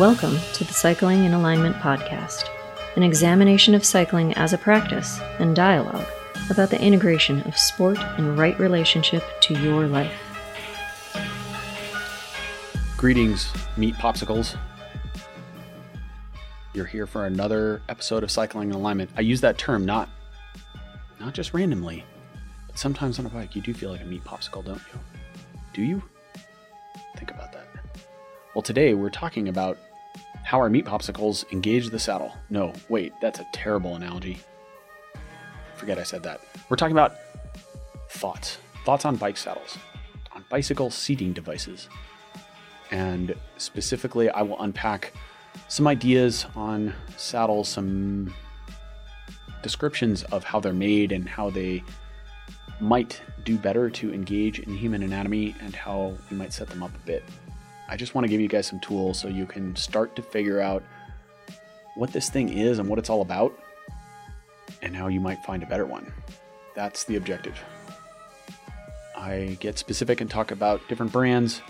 Welcome to the Cycling in Alignment podcast, an examination of cycling as a practice and dialogue about the integration of sport and right relationship to your life. Greetings, meat popsicles. You're here for another episode of Cycling in Alignment. I use that term not not just randomly, but sometimes on a bike you do feel like a meat popsicle, don't you? Do you? Think about that. Well, today we're talking about how our meat popsicles engage the saddle. No, wait, that's a terrible analogy. Forget I said that. We're talking about thoughts. Thoughts on bike saddles, on bicycle seating devices. And specifically, I will unpack some ideas on saddles, some descriptions of how they're made and how they might do better to engage in human anatomy and how we might set them up a bit I just want to give you guys some tools so you can start to figure out what this thing is and what it's all about and how you might find a better one. That's the objective. I get specific and talk about different brands,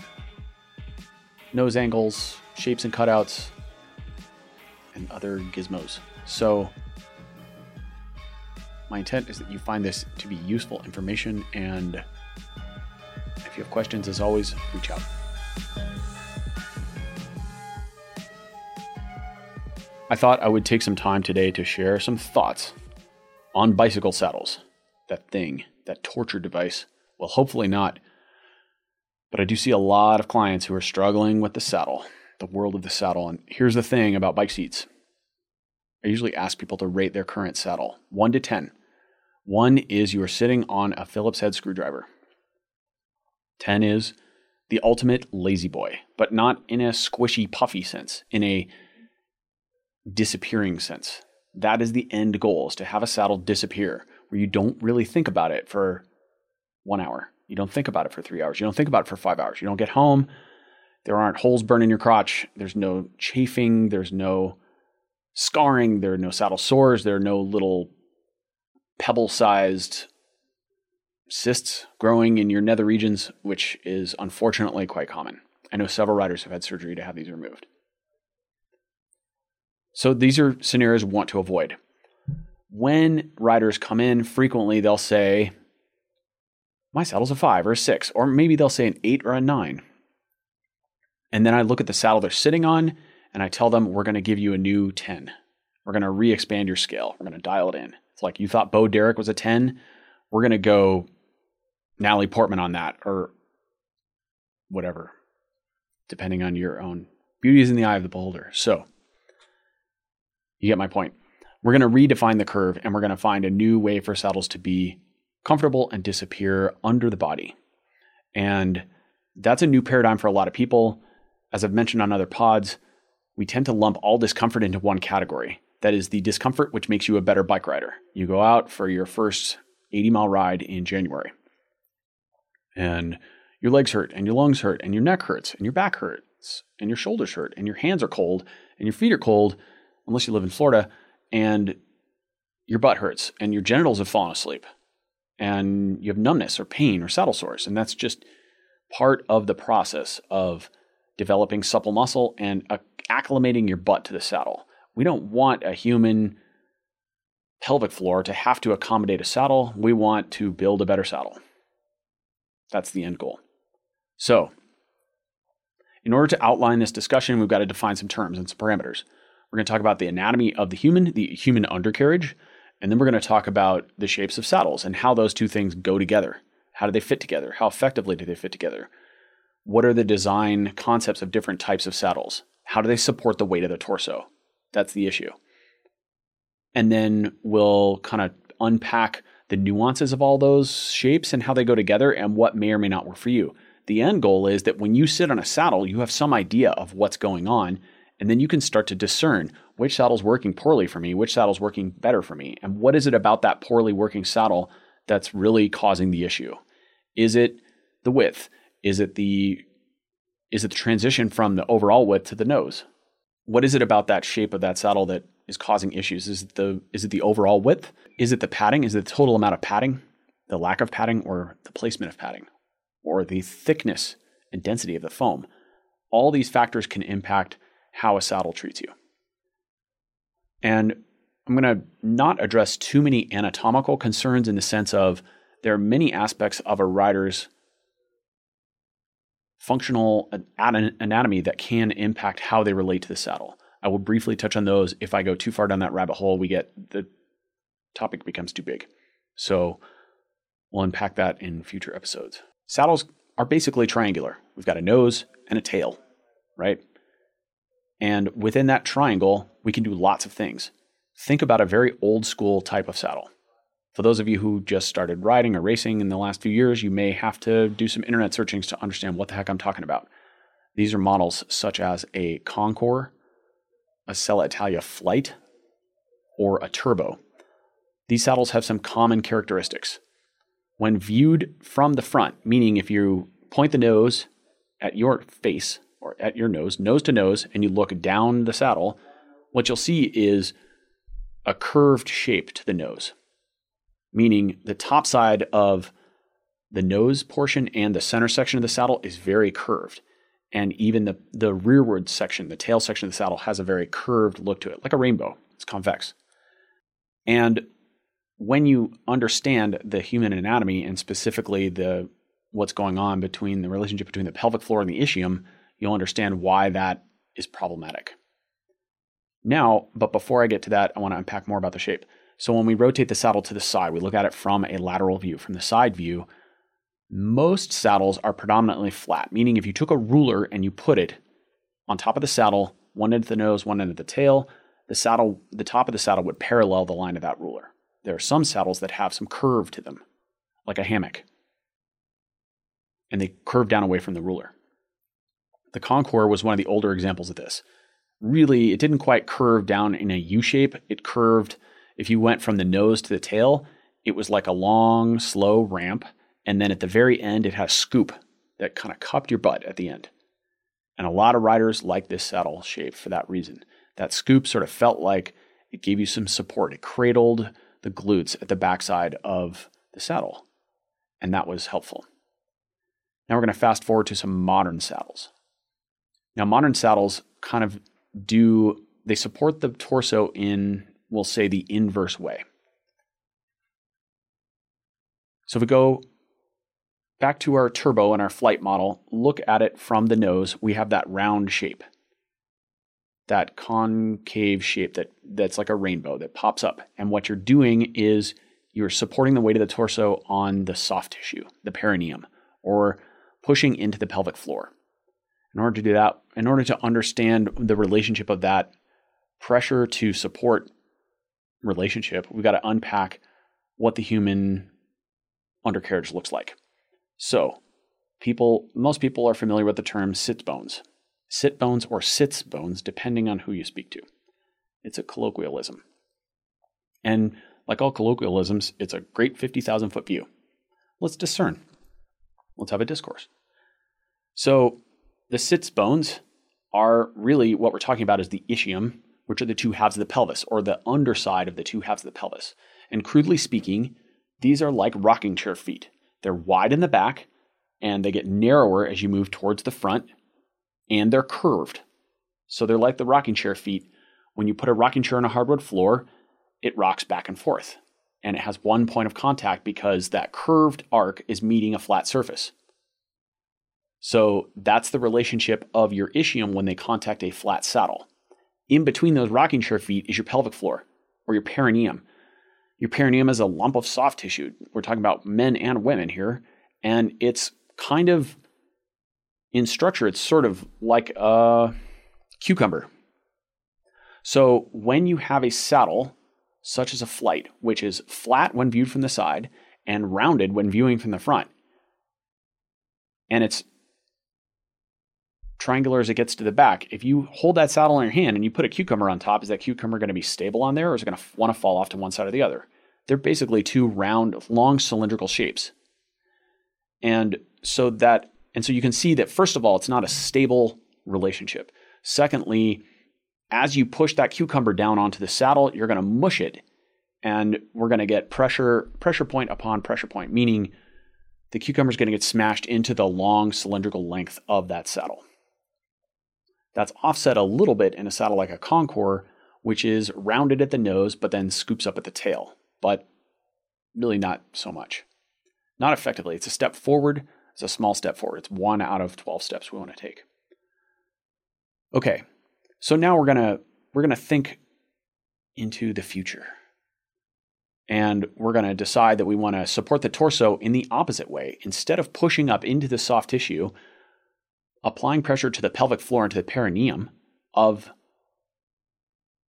nose angles, shapes and cutouts, and other gizmos. So, my intent is that you find this to be useful information, and if you have questions, as always, reach out. I thought I would take some time today to share some thoughts on bicycle saddles. That thing, that torture device. Well, hopefully not. But I do see a lot of clients who are struggling with the saddle, the world of the saddle. And here's the thing about bike seats I usually ask people to rate their current saddle 1 to 10. 1 is you are sitting on a Phillips head screwdriver. 10 is the ultimate La-Z-Boy, but not in a squishy, puffy sense, in a disappearing sense. That is the end goal is to have a saddle disappear where you don't really think about it for one hour. You don't think about it for three hours. You don't think about it for five hours. You don't get home. There aren't holes burning your crotch. There's no chafing. There's no scarring. There are no saddle sores. There are no little pebble sized cysts growing in your nether regions, which is unfortunately quite common. I know several riders have had surgery to have these removed. So these are scenarios we want to avoid. When riders come in, frequently they'll say, My saddle's a five or a six, or maybe they'll say an eight or a nine. And then I look at the saddle they're sitting on and I tell them, We're going to give you a new 10. We're going to re expand your scale. We're going to dial it in. It's like you thought Bo Derek was a 10. We're going to go Natalie Portman on that or whatever, depending on your own. Beauty is in the eye of the beholder. So, you get my point. We're going to redefine the curve and we're going to find a new way for saddles to be comfortable and disappear under the body. And that's a new paradigm for a lot of people. As I've mentioned on other pods, we tend to lump all discomfort into one category. That is the discomfort which makes you a better bike rider. You go out for your first 80 mile ride in January, and your legs hurt, and your lungs hurt, and your neck hurts, and your back hurts, and your shoulders hurt, and your hands are cold, and your feet are cold, unless you live in Florida, and your butt hurts and your genitals have fallen asleep and you have numbness or pain or saddle sores. And that's just part of the process of developing supple muscle and acclimating your butt to the saddle. We don't want a human pelvic floor to have to accommodate a saddle. We want to build a better saddle. That's the end goal. So, in order to outline this discussion, we've got to define some terms and some parameters. We're going to talk about the anatomy of the human, the human undercarriage, and then we're going to talk about the shapes of saddles and how those two things go together. How do they fit together? How effectively do they fit together? What are the design concepts of different types of saddles? How do they support the weight of the torso? That's the issue. And then we'll kind of unpack the nuances of all those shapes and how they go together and what may or may not work for you. The end goal is that when you sit on a saddle, you have some idea of what's going on and then you can start to discern which saddle's working poorly for me, which saddle's working better for me, and what is it about that poorly working saddle that's really causing the issue? Is it the width? Is it the is it the transition from the overall width to the nose? What is it about that shape of that saddle that is causing issues? Is it the is it the overall width? Is it the padding? Is it the total amount of padding? The lack of padding or the placement of padding? Or the thickness and density of the foam? All these factors can impact how a saddle treats you. And I'm going to not address too many anatomical concerns in the sense of there are many aspects of a rider's functional anatomy that can impact how they relate to the saddle. I will briefly touch on those. If I go too far down that rabbit hole, we get the topic becomes too big. So we'll unpack that in future episodes. Saddles are basically triangular. We've got a nose and a tail, right? And within that triangle, we can do lots of things. Think about a very old school type of saddle. For those of you who just started riding or racing in the last few years, you may have to do some internet searchings to understand what the heck I'm talking about. These are models such as a Concor, a Selle Italia Flite, or a Turbo. These saddles have some common characteristics. When viewed from the front, meaning if you point the nose at your face or at your nose, nose to nose, and you look down the saddle, what you'll see is a curved shape to the nose meaning the top side of the nose portion and the center section of the saddle is very curved. And even the, the rearward section, the tail section of the saddle, has a very curved look to it, like a rainbow. It's convex. And when you understand the human anatomy and specifically the what's going on between the relationship between the pelvic floor and the ischium, you'll understand why that is problematic. Now, but before I get to that, I want to unpack more about the shape. So when we rotate the saddle to the side, we look at it from a lateral view, from the side view. Most saddles are predominantly flat, meaning if you took a ruler and you put it on top of the saddle, one end of the nose, one end of the tail, the saddle, the top of the saddle would parallel the line of that ruler. There are some saddles that have some curve to them, like a hammock, and they curve down away from the ruler. The Concor was one of the older examples of this. Really, it didn't quite curve down in a U shape. It curved if you went from the nose to the tail, it was like a long, slow ramp. And then at the very end, it had a scoop that kind of cupped your butt at the end. And a lot of riders like this saddle shape for that reason. That scoop sort of felt like it gave you some support. It cradled the glutes at the backside of the saddle. And that was helpful. Now we're going to fast forward to some modern saddles. Now, modern saddles kind of do, they support the torso in we'll say the inverse way. So if we go back to our turbo and our Flite model, look at it from the nose, we have that round shape. That concave shape that, that's like a rainbow that pops up. And what you're doing is you're supporting the weight of the torso on the soft tissue, the perineum, or pushing into the pelvic floor. In order to do that, in order to understand the relationship of that pressure to support relationship, we've got to unpack what the human undercarriage looks like. So, people, most people are familiar with the term sit bones, sit bones or sits bones, depending on who you speak to. It's a colloquialism. And like all colloquialisms, it's a great 50,000 foot view. Let's discern. Let's have a discourse. So, the sits bones are really what we're talking about is the ischium which are the two halves of the pelvis, or the underside of the two halves of the pelvis. And crudely speaking, these are like rocking chair feet. They're wide in the back, and they get narrower as you move towards the front, and they're curved. So they're like the rocking chair feet. When you put a rocking chair on a hardwood floor, it rocks back and forth. And it has one point of contact because that curved arc is meeting a flat surface. So that's the relationship of your ischium when they contact a flat saddle in between those rocking chair feet is your pelvic floor or your perineum. Your perineum is a lump of soft tissue. We're talking about men and women here. And it's kind of in structure, it's sort of like a cucumber. So when you have a saddle, such as a Flite, which is flat when viewed from the side and rounded when viewing from the front, and it's triangular as it gets to the back. If you hold that saddle in your hand and you put a cucumber on top, is that cucumber going to be stable on there or is it going to want to fall off to one side or the other? They're basically two round, long cylindrical shapes. And so that, and so you can see that first of all, it's not a stable relationship. Secondly, as you push that cucumber down onto the saddle, you're going to mush it and we're going to get pressure, pressure point upon pressure point, meaning the cucumber is going to get smashed into the long cylindrical length of that saddle. That's offset a little bit in a saddle like a Concor, which is rounded at the nose but then scoops up at the tail, but really not so much. Not effectively. It's a step forward, it's a small step forward. It's one out of 12 steps we want to take. Okay, so now we're gonna we're gonna think into the future. And we're going to decide that we want to support the torso in the opposite way. Instead of pushing up into the soft tissue, applying pressure to the pelvic floor and to the perineum of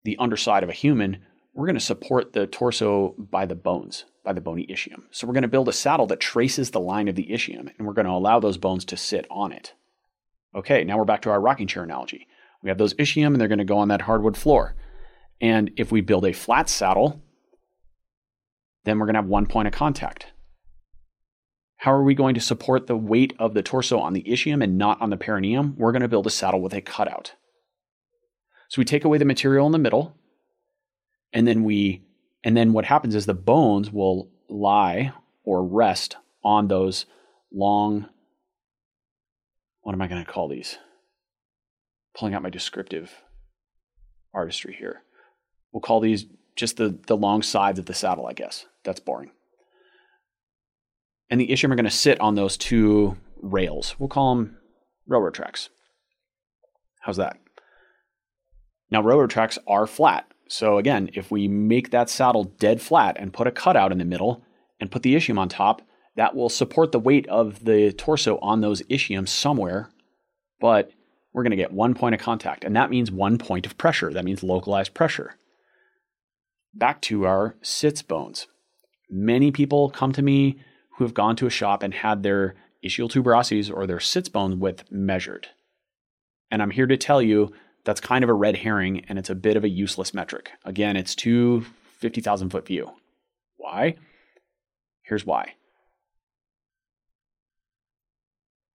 the underside of a human, we're going to support the torso by the bones, by the bony ischium. So we're going to build a saddle that traces the line of the ischium, and we're going to allow those bones to sit on it. Okay, now we're back to our rocking chair analogy. We have those ischium, and they're going to go on that hardwood floor. And if we build a flat saddle, then we're going to have one point of contact. How are we going to support the weight of the torso on the ischium and not on the perineum? We're going to build a saddle with a cutout. So we take away the material in the middle, and then we and then what happens is the bones will lie or rest on those long what am I going to call these? Pulling out my descriptive artistry here. We'll call these just the, the long sides of the saddle, I guess. That's boring. And the ischium are going to sit on those two rails. We'll call them railroad tracks. How's that? Now, railroad tracks are flat. So, again, if we make that saddle dead flat and put a cutout in the middle and put the ischium on top, that will support the weight of the torso on those ischiums somewhere. But we're going to get one point of contact, and that means one point of pressure. That means localized pressure. Back to our sits bones. Many people come to me who have gone to a shop and had their ischial tuberosities or their sits bone width measured. And I'm here to tell you that's kind of a red herring and it's a bit of a useless metric. Again, it's two 50,000 foot view. Why? Here's why.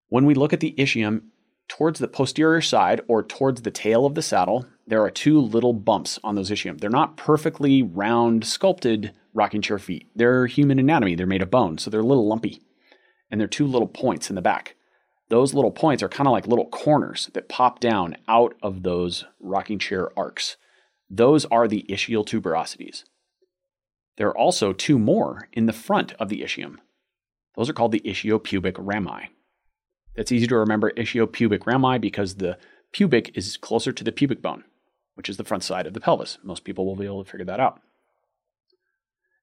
When we look at the ischium towards the posterior side or towards the tail of the saddle, there are two little bumps on those ischium. They're not perfectly round, sculpted rocking chair feet. They're human anatomy. They're made of bone, so they're a little lumpy. And they're two little points in the back. Those little points are kind of like little corners that pop down out of those rocking chair arcs. Those are the ischial tuberosities. There are also two more in the front of the ischium. Those are called the ischiopubic rami. It's easy to remember ischiopubic rami because the pubic is closer to the pubic bone which is the front side of the pelvis. Most people will be able to figure that out.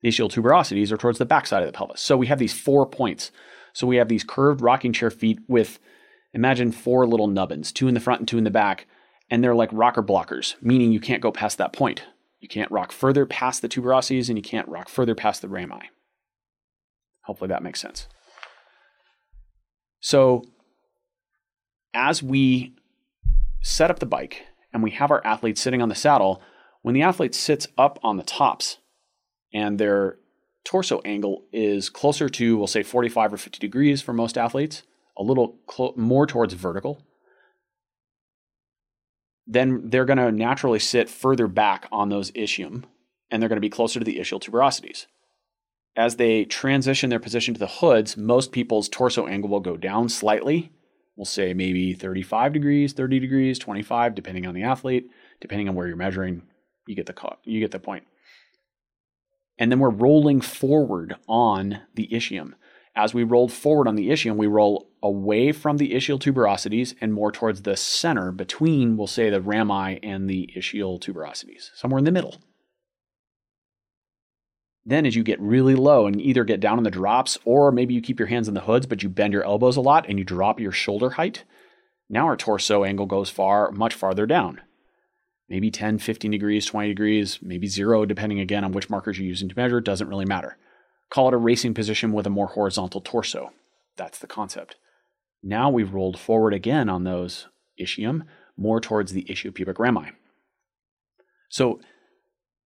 The ischial tuberosities are towards the back side of the pelvis. So we have these four points. So we have these curved rocking chair feet with, imagine four little nubbins, two in the front and two in the back, and they're like rocker blockers, meaning you can't go past that point. You can't rock further past the tuberosities and you can't rock further past the rami. Hopefully that makes sense. So as we set up the bike and we have our athlete sitting on the saddle, when the athlete sits up on the tops and their torso angle is closer to, we'll say 45 or 50 degrees for most athletes, a little clo- more towards vertical, then they're going to naturally sit further back on those ischium and they're going to be closer to the ischial tuberosities. As they transition their position to the hoods, most people's torso angle will go down slightly we'll say maybe 35 degrees, 30 degrees, 25, depending on the athlete, depending on where you're measuring. You get the you get the point. And then we're rolling forward on the ischium. As we roll forward on the ischium, we roll away from the ischial tuberosities and more towards the center between, we'll say, the rami and the ischial tuberosities, somewhere in the middle. Then, as you get really low and either get down on the drops, or maybe you keep your hands in the hoods, but you bend your elbows a lot and you drop your shoulder height, now our torso angle goes far, much farther down. Maybe 10, 15 degrees, 20 degrees, maybe zero, depending again on which markers you're using to measure. It doesn't really matter. Call it a racing position with a more horizontal torso. That's the concept. Now we've rolled forward again on those ischium, more towards the ischiopubic rami. So,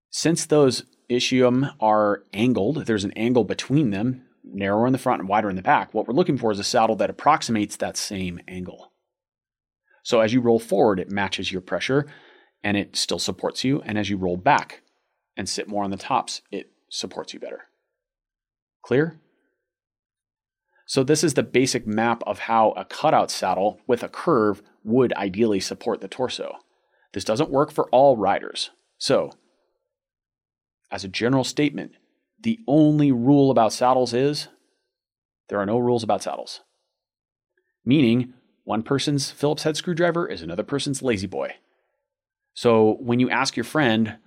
since those ischium are angled, there's an angle between them, narrower in the front and wider in the back. What we're looking for is a saddle that approximates that same angle. So as you roll forward, it matches your pressure and it still supports you. And as you roll back and sit more on the tops, it supports you better. Clear? So, this is the basic map of how a cutout saddle with a curve would ideally support the torso. This doesn't work for all riders. So, as a general statement, the only rule about saddles is there are no rules about saddles. Meaning, one person's Phillips head screwdriver is another person's La-Z-Boy. So, when you ask your friend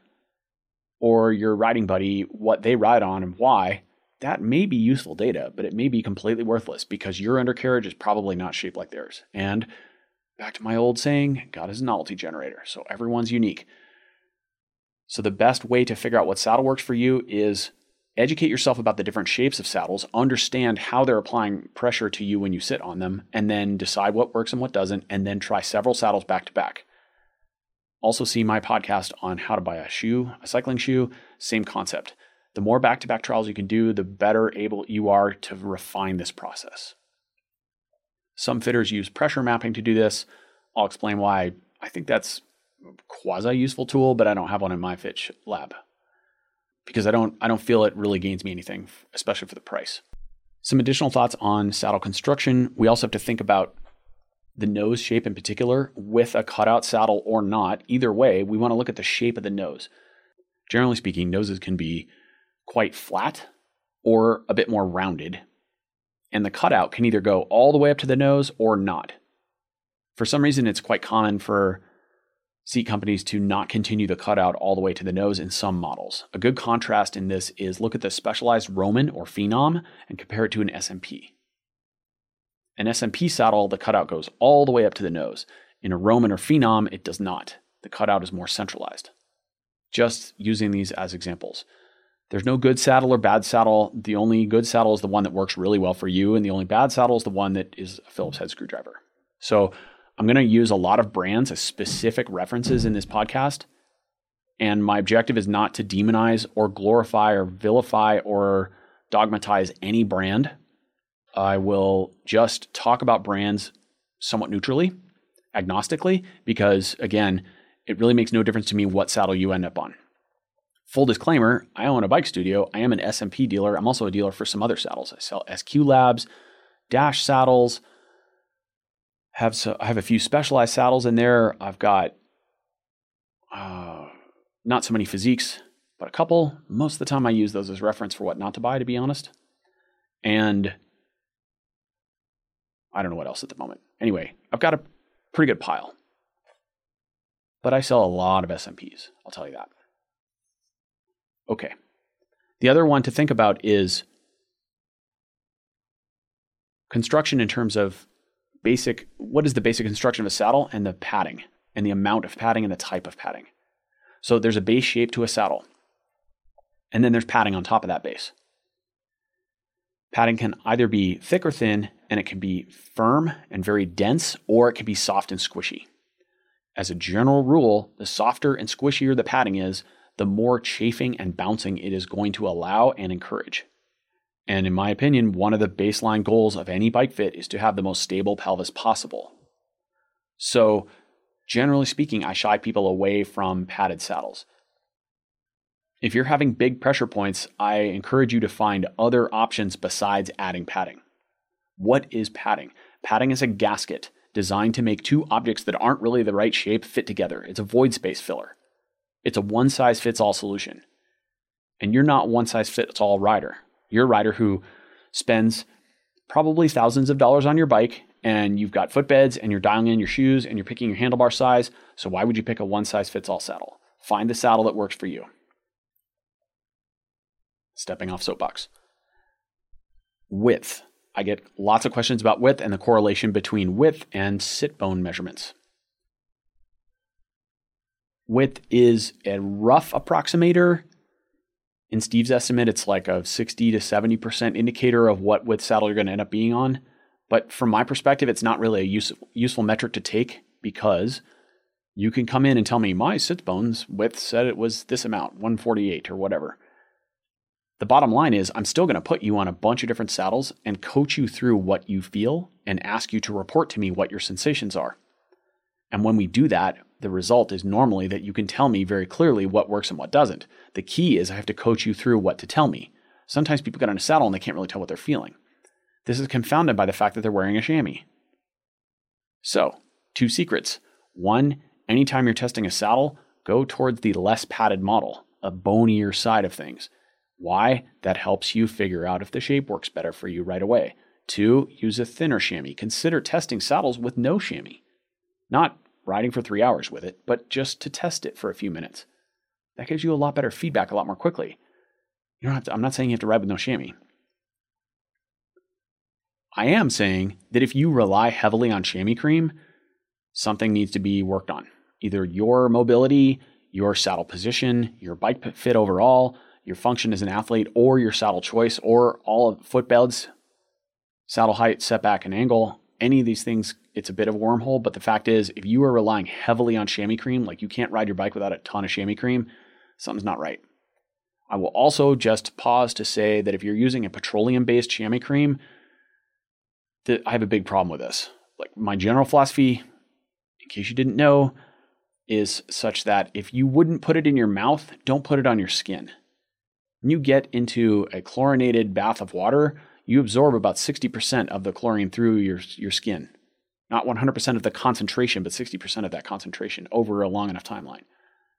or your riding buddy what they ride on and why, that may be useful data, but it may be completely worthless because your undercarriage is probably not shaped like theirs. And back to my old saying, God is a novelty generator, so everyone's unique. So the best way to figure out what saddle works for you is educate yourself about the different shapes of saddles, understand how they're applying pressure to you when you sit on them, and then decide what works and what doesn't, and then try several saddles back to back. Also, see my podcast on how to buy a shoe, a cycling shoe, same concept the more back to back trials you can do, the better able you are to refine this process. Some fitters use pressure mapping to do this. I'll explain why I think that's a quasi useful tool, but I don't have one in my Fitch lab because I don't I don't feel it really gains me anything, especially for the price. Some additional thoughts on saddle construction. We also have to think about the nose shape in particular with a cutout saddle or not. Either way, we want to look at the shape of the nose. Generally speaking, noses can be quite flat or a bit more rounded. And the cutout can either go all the way up to the nose or not. For some reason, it's quite common for seat companies to not continue the cutout all the way to the nose in some models. A good contrast in this is look at the specialized Romin or Phenom and compare it to an SMP. An SMP saddle, the cutout goes all the way up to the nose. In a Romin or Phenom, it does not. The cutout is more centralized. Just using these as examples. There's no good saddle or bad saddle. The only good saddle is the one that works really well for you, and the only bad saddle is the one that is a Phillips head screwdriver. So I'm going to use a lot of brands as specific references in this podcast. And my objective is not to demonize or glorify or vilify or dogmatize any brand. I will just talk about brands somewhat neutrally, agnostically, because again, it really makes no difference to me what saddle you end up on. Full disclaimer, I own a bike studio. I am an SMP dealer. I'm also a dealer for some other saddles. I sell SQ Labs, Dash saddles. Have so, I have a few specialized saddles in there. I've got uh, not so many Fiziks, but a couple. Most of the time, I use those as reference for what not to buy, to be honest. And I don't know what else at the moment. Anyway, I've got a pretty good pile. But I sell a lot of SMPs, I'll tell you that. Okay. The other one to think about is construction in terms of basic what is the basic construction of a saddle and the padding and the amount of padding and the type of padding. So there's a base shape to a saddle. And then there's padding on top of that base. Padding can either be thick or thin, and it can be firm and very dense, or it can be soft and squishy. As a general rule, the softer and squishier the padding is, the more chafing and bouncing it is going to allow and encourage. And in my opinion, one of the baseline goals of any bike fit is to have the most stable pelvis possible. So, generally speaking, I shy people away from padded saddles. If you're having big pressure points, I encourage you to find other options besides adding padding. What is padding? Padding is a gasket designed to make two objects that aren't really the right shape fit together. It's a void space filler. It's a one size fits all solution. And you're not one size fits all rider. You're a rider who spends probably thousands of dollars on your bike and you've got footbeds and you're dialing in your shoes and you're picking your handlebar size. So why would you pick a one size fits all saddle? Find the saddle that works for you. Stepping off soapbox. Width. I get lots of questions about width and the correlation between width and sit bone measurements width is a rough approximator. In Steve's estimate, it's like a 60 to 70% indicator of what width saddle you're going to end up being on. But from my perspective, it's not really a use, useful metric to take because you can come in and tell me my sit bones width said it was this amount, 148 or whatever. The bottom line is, I'm still going to put you on a bunch of different saddles and coach you through what you feel and ask you to report to me what your sensations are. And when we do that, the result is normally that you can tell me very clearly what works and what doesn't. The key is I have to coach you through what to tell me. Sometimes people get on a saddle and they can't really tell what they're feeling. This is confounded by the fact that they're wearing a chamois. So, two secrets. One, anytime you're testing a saddle, go towards the less padded model, a bonier side of things. Why? That helps you figure out if the shape works better for you right away. Two, use a thinner chamois. Consider testing saddles with no chamois. Not riding for three hours with it, but just to test it for a few minutes. That gives you a lot better feedback a lot more quickly. You don't have to, I'm not saying you have to ride with no chamois. I am saying that if you rely heavily on chamois cream, something needs to be worked on. Either your mobility, your saddle position, your bike fit overall, your function as an athlete, or your saddle choice, or all of footbeds, saddle height, setback, and angle. Any of these things, it's a bit of a wormhole. But the fact is, if you are relying heavily on chamois cream, like you can't ride your bike without a ton of chamois cream, something's not right. I will also just pause to say that if you're using a petroleum based chamois cream, I have a big problem with this. Like my general philosophy, in case you didn't know, is such that if you wouldn't put it in your mouth, don't put it on your skin. When you get into a chlorinated bath of water, you absorb about 60% of the chlorine through your, your skin. Not 100% of the concentration, but 60% of that concentration over a long enough timeline.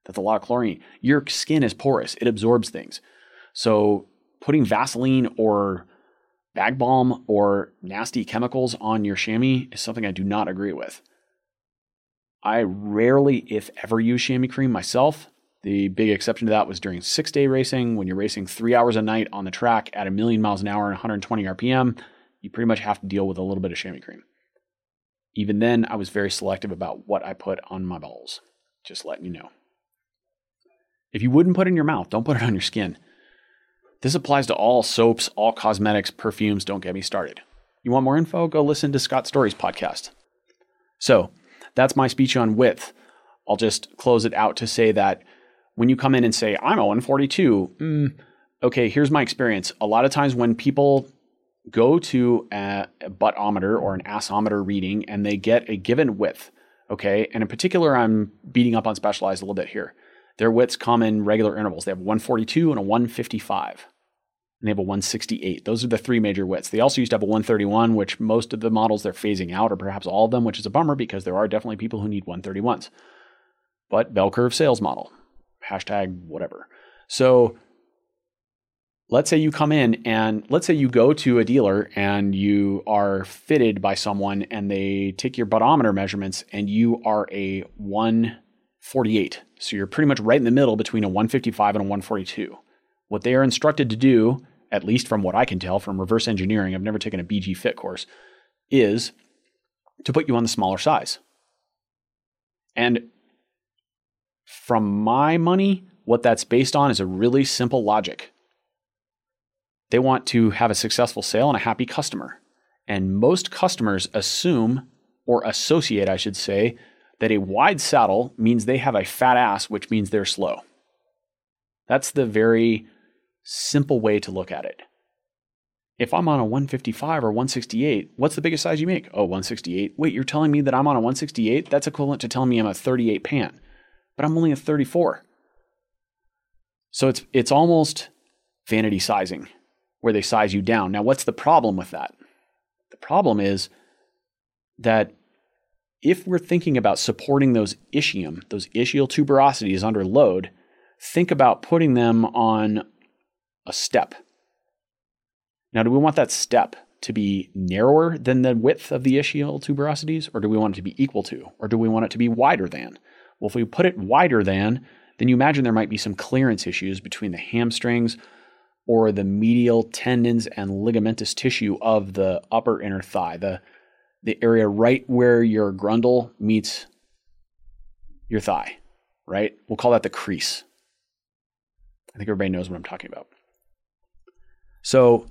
That's a lot of chlorine. Your skin is porous, it absorbs things. So putting Vaseline or bag balm or nasty chemicals on your chamois is something I do not agree with. I rarely, if ever, use chamois cream myself. The big exception to that was during six day racing. When you're racing three hours a night on the track at a million miles an hour and 120 RPM, you pretty much have to deal with a little bit of chamois cream. Even then, I was very selective about what I put on my balls. Just letting you know. If you wouldn't put it in your mouth, don't put it on your skin. This applies to all soaps, all cosmetics, perfumes. Don't get me started. You want more info? Go listen to Scott Story's podcast. So that's my speech on width. I'll just close it out to say that when you come in and say, I'm a 142, mm, okay, here's my experience. A lot of times when people go to a, a buttometer or an assometer reading and they get a given width, okay, and in particular, I'm beating up on specialized a little bit here. Their widths come in regular intervals. They have a 142 and a 155 and they have a 168. Those are the three major widths. They also used to have a 131, which most of the models they're phasing out, or perhaps all of them, which is a bummer because there are definitely people who need 131s. But bell curve sales model, hashtag whatever. So let's say you come in and let's say you go to a dealer and you are fitted by someone and they take your buttometer measurements and you are a 148. So you're pretty much right in the middle between a 155 and a 142. What they are instructed to do at least from what I can tell from reverse engineering, I've never taken a BG Fit course, is to put you on the smaller size. And from my money, what that's based on is a really simple logic. They want to have a successful sale and a happy customer. And most customers assume, or associate, I should say, that a wide saddle means they have a fat ass, which means they're slow. That's the very simple way to look at it. If I'm on a 155 or 168, what's the biggest size you make? Oh, 168. Wait, you're telling me that I'm on a 168? That's equivalent to telling me I'm a 38 pant, but I'm only a 34. So it's it's almost vanity sizing where they size you down. Now, what's the problem with that? The problem is that if we're thinking about supporting those ischium, those ischial tuberosities under load, think about putting them on a step. Now, do we want that step to be narrower than the width of the ischial tuberosities, or do we want it to be equal to, or do we want it to be wider than? Well, if we put it wider than, then you imagine there might be some clearance issues between the hamstrings or the medial tendons and ligamentous tissue of the upper inner thigh, the, the area right where your grundle meets your thigh, right? We'll call that the crease. I think everybody knows what I'm talking about. So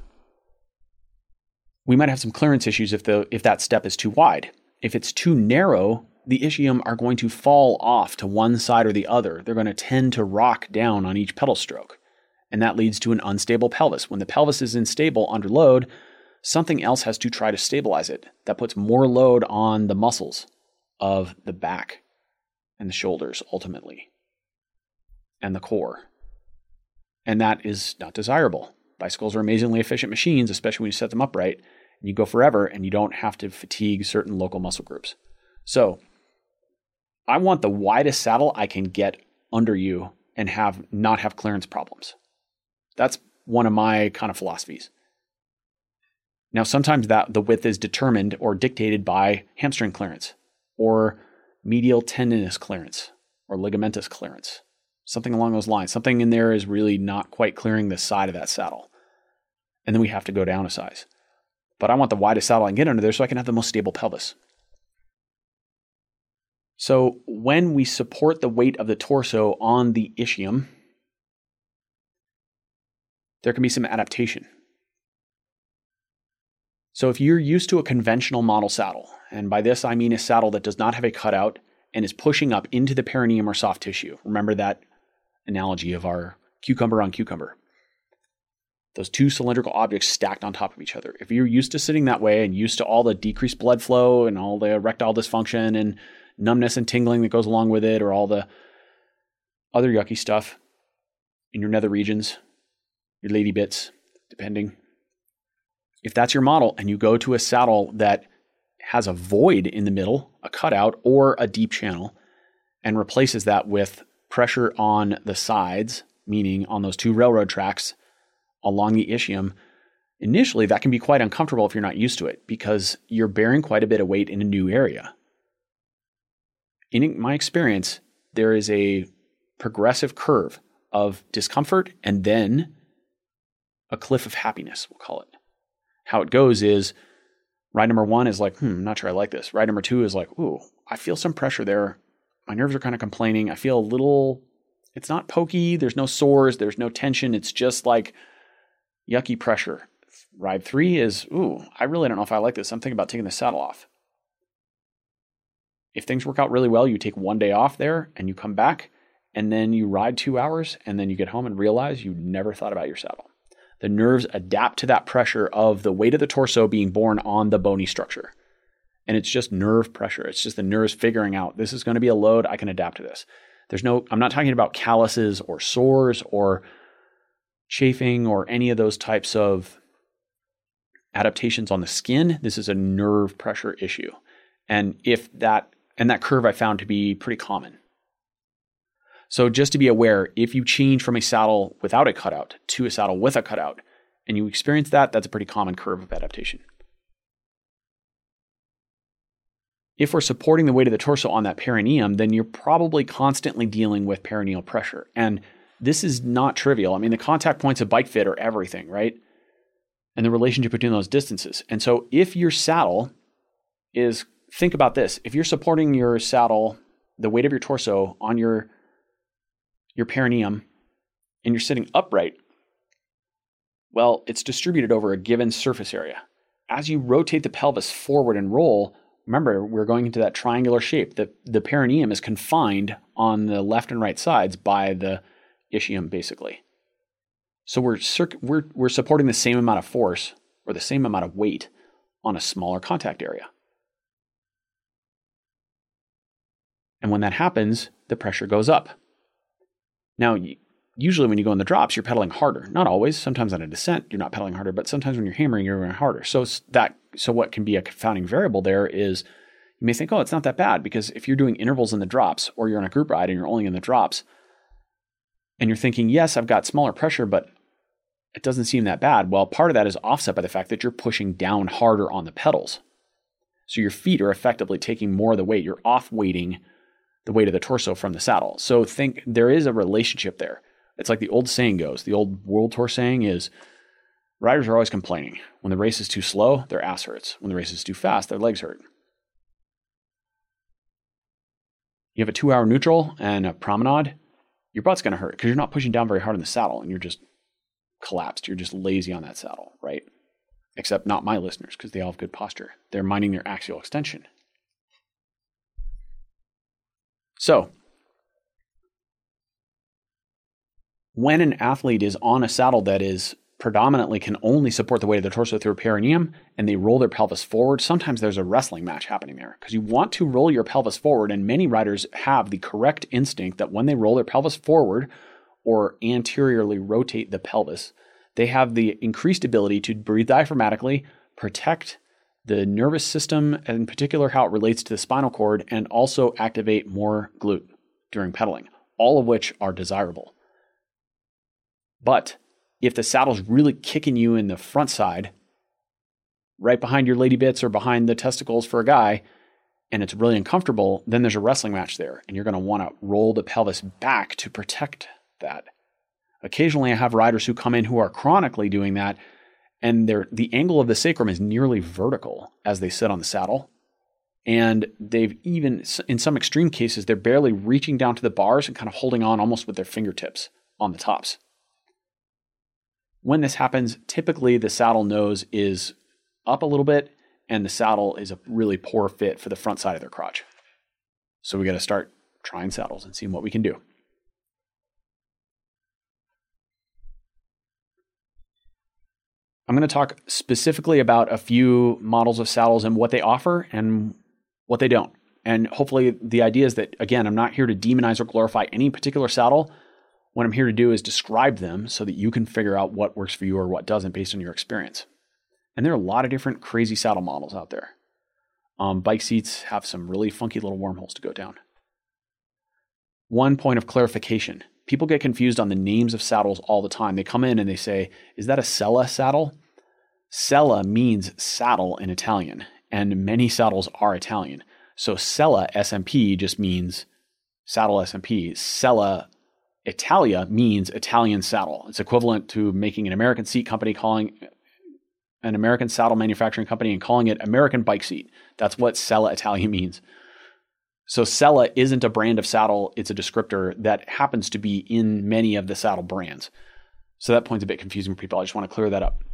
we might have some clearance issues if the if that step is too wide. If it's too narrow, the ischium are going to fall off to one side or the other. They're going to tend to rock down on each pedal stroke. And that leads to an unstable pelvis. When the pelvis is unstable under load, something else has to try to stabilize it. That puts more load on the muscles of the back and the shoulders ultimately, and the core. And that is not desirable. Bicycles are amazingly efficient machines, especially when you set them up right. You go forever and you don't have to fatigue certain local muscle groups. So I want the widest saddle I can get under you and have not have clearance problems. That's one of my kind of philosophies. Now, sometimes that the width is determined or dictated by hamstring clearance or medial tendinous clearance or ligamentous clearance, something along those lines. Something in there is really not quite clearing the side of that saddle. And then we have to go down a size. But I want the widest saddle I can get under there so I can have the most stable pelvis. So when we support the weight of the torso on the ischium, there can be some adaptation. So if you're used to a conventional model saddle, and by this I mean a saddle that does not have a cutout and is pushing up into the perineum or soft tissue. Remember that analogy of our cucumber on cucumber. Those two cylindrical objects stacked on top of each other. If you're used to sitting that way and used to all the decreased blood flow and all the erectile dysfunction and numbness and tingling that goes along with it, or all the other yucky stuff in your nether regions, your lady bits, depending. If that's your model and you go to a saddle that has a void in the middle, a cutout, or a deep channel, and replaces that with pressure on the sides, meaning on those two railroad tracks along the ischium, initially that can be quite uncomfortable if you're not used to it because you're bearing quite a bit of weight in a new area. In my experience, there is a progressive curve of discomfort and then a cliff of happiness, we'll call it. How it goes is ride number one is like, hmm, I'm not sure I like this. Ride number two is like, ooh, I feel some pressure there. My nerves are kind of complaining. I feel a little, it's not pokey. There's no sores. There's no tension. It's just like yucky pressure. Ride three is, ooh, I really don't know if I like this. I'm thinking about taking the saddle off. If things work out really well, you take one day off there and you come back and then you ride two hours and then you get home and realize you never thought about your saddle the nerves adapt to that pressure of the weight of the torso being borne on the bony structure. And it's just nerve pressure. It's just the nerves figuring out this is going to be a load. I can adapt to this. There's no, I'm not talking about calluses or sores or chafing or any of those types of adaptations on the skin. This is a nerve pressure issue. And if that, and that curve I found to be pretty common. So just to be aware, if you change from a saddle without a cutout to a saddle with a cutout, and you experience that, that's a pretty common curve of adaptation. If we're supporting the weight of the torso on that perineum, then you're probably constantly dealing with perineal pressure. And this is not trivial. I mean, the contact points of bike fit are everything, right? And the relationship between those distances. And so if your saddle is, think about this if you're supporting your saddle, the weight of your torso on your your perineum and you're sitting upright, well, it's distributed over a given surface area. As you rotate the pelvis forward and roll, remember we're going into that triangular shape. The, the perineum is confined on the left and right sides by the ischium, basically. So we're, we're, we're supporting the same amount of force or the same amount of weight on a smaller contact area. And when that happens, the pressure goes up. Now, usually when you go in the drops, you're pedaling harder. Not always. Sometimes on a descent, you're not pedaling harder, but sometimes when you're hammering, you're going harder. So that so what can be a confounding variable there is you may think, oh, it's not that bad because if you're doing intervals in the drops or you're on a group ride and you're only in the drops, and you're thinking, yes, I've got smaller pressure, but it doesn't seem that bad. Well, part of that is offset by the fact that you're pushing down harder on the pedals. So your feet are effectively taking more of the weight. You're off weighting the weight of the torso from the saddle. So think there is a relationship there. It's like the old saying goes, the old World Tour saying is riders are always complaining. When the race is too slow, their ass hurts. When the race is too fast, their legs hurt. You have a two hour neutral and a promenade, your butt's going to hurt because you're not pushing down very hard in the saddle and you're just collapsed. You're just lazy on that saddle, right? Except not my listeners because they all have good posture. They're minding their axial extension. So, when an athlete is on a saddle that is predominantly can only support the weight of the torso through a perineum and they roll their pelvis forward, sometimes there's a wrestling match happening there because you want to roll your pelvis forward. And many riders have the correct instinct that when they roll their pelvis forward or anteriorly rotate the pelvis, they have the increased ability to breathe diaphragmatically, protect the nervous system, in particular how it relates to the spinal cord, and also activate more glute during pedaling, all of which are desirable. But if the saddle's really kicking you in the front side, right behind your lady bits or behind the testicles for a guy, and it's really uncomfortable, then there's a wrestling match there, and you're going to want to roll the pelvis back to protect that. Occasionally, I have riders who come in who are chronically doing that, and the angle of the sacrum is nearly vertical as they sit on the saddle. And they've even, in some extreme cases, they're barely reaching down to the bars and kind of holding on almost with their fingertips on the tops. When this happens, typically the saddle nose is up a little bit and the saddle is a really poor fit for the front side of their crotch. So we got to start trying saddles and seeing what we can do. I'm going to talk specifically about a few models of saddles and what they offer and what they don't. And hopefully, the idea is that, again, I'm not here to demonize or glorify any particular saddle. What I'm here to do is describe them so that you can figure out what works for you or what doesn't based on your experience. And there are a lot of different crazy saddle models out there. Um, bike seats have some really funky little wormholes to go down. One point of clarification people get confused on the names of saddles all the time. They come in and they say, Is that a Sella saddle? Sella means saddle in Italian, and many saddles are Italian. So Sella SMP just means saddle SMP. Selle Italia means Italian saddle. It's equivalent to making an American seat company calling an American saddle manufacturing company and calling it American bike seat. That's what Selle Italia means. So Sella isn't a brand of saddle, it's a descriptor that happens to be in many of the saddle brands. So that point's a bit confusing for people. I just want to clear that up.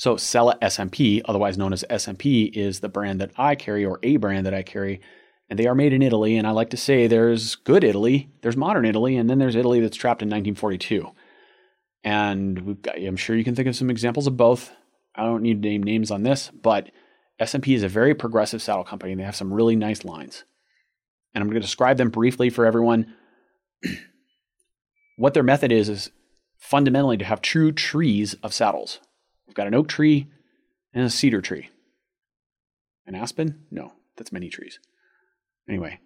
So Sella SMP, otherwise known as SMP, is the brand that I carry or a brand that I carry. And they are made in Italy. And I like to say there's good Italy, there's modern Italy, and then there's Italy that's trapped in 1942. And got, I'm sure you can think of some examples of both. I don't need to name names on this, but SMP is a very progressive saddle company. And they have some really nice lines and I'm going to describe them briefly for everyone. what their method is is fundamentally to have true trees of saddles. We've got an oak tree and a cedar tree. An aspen? No, that's many trees. Anyway,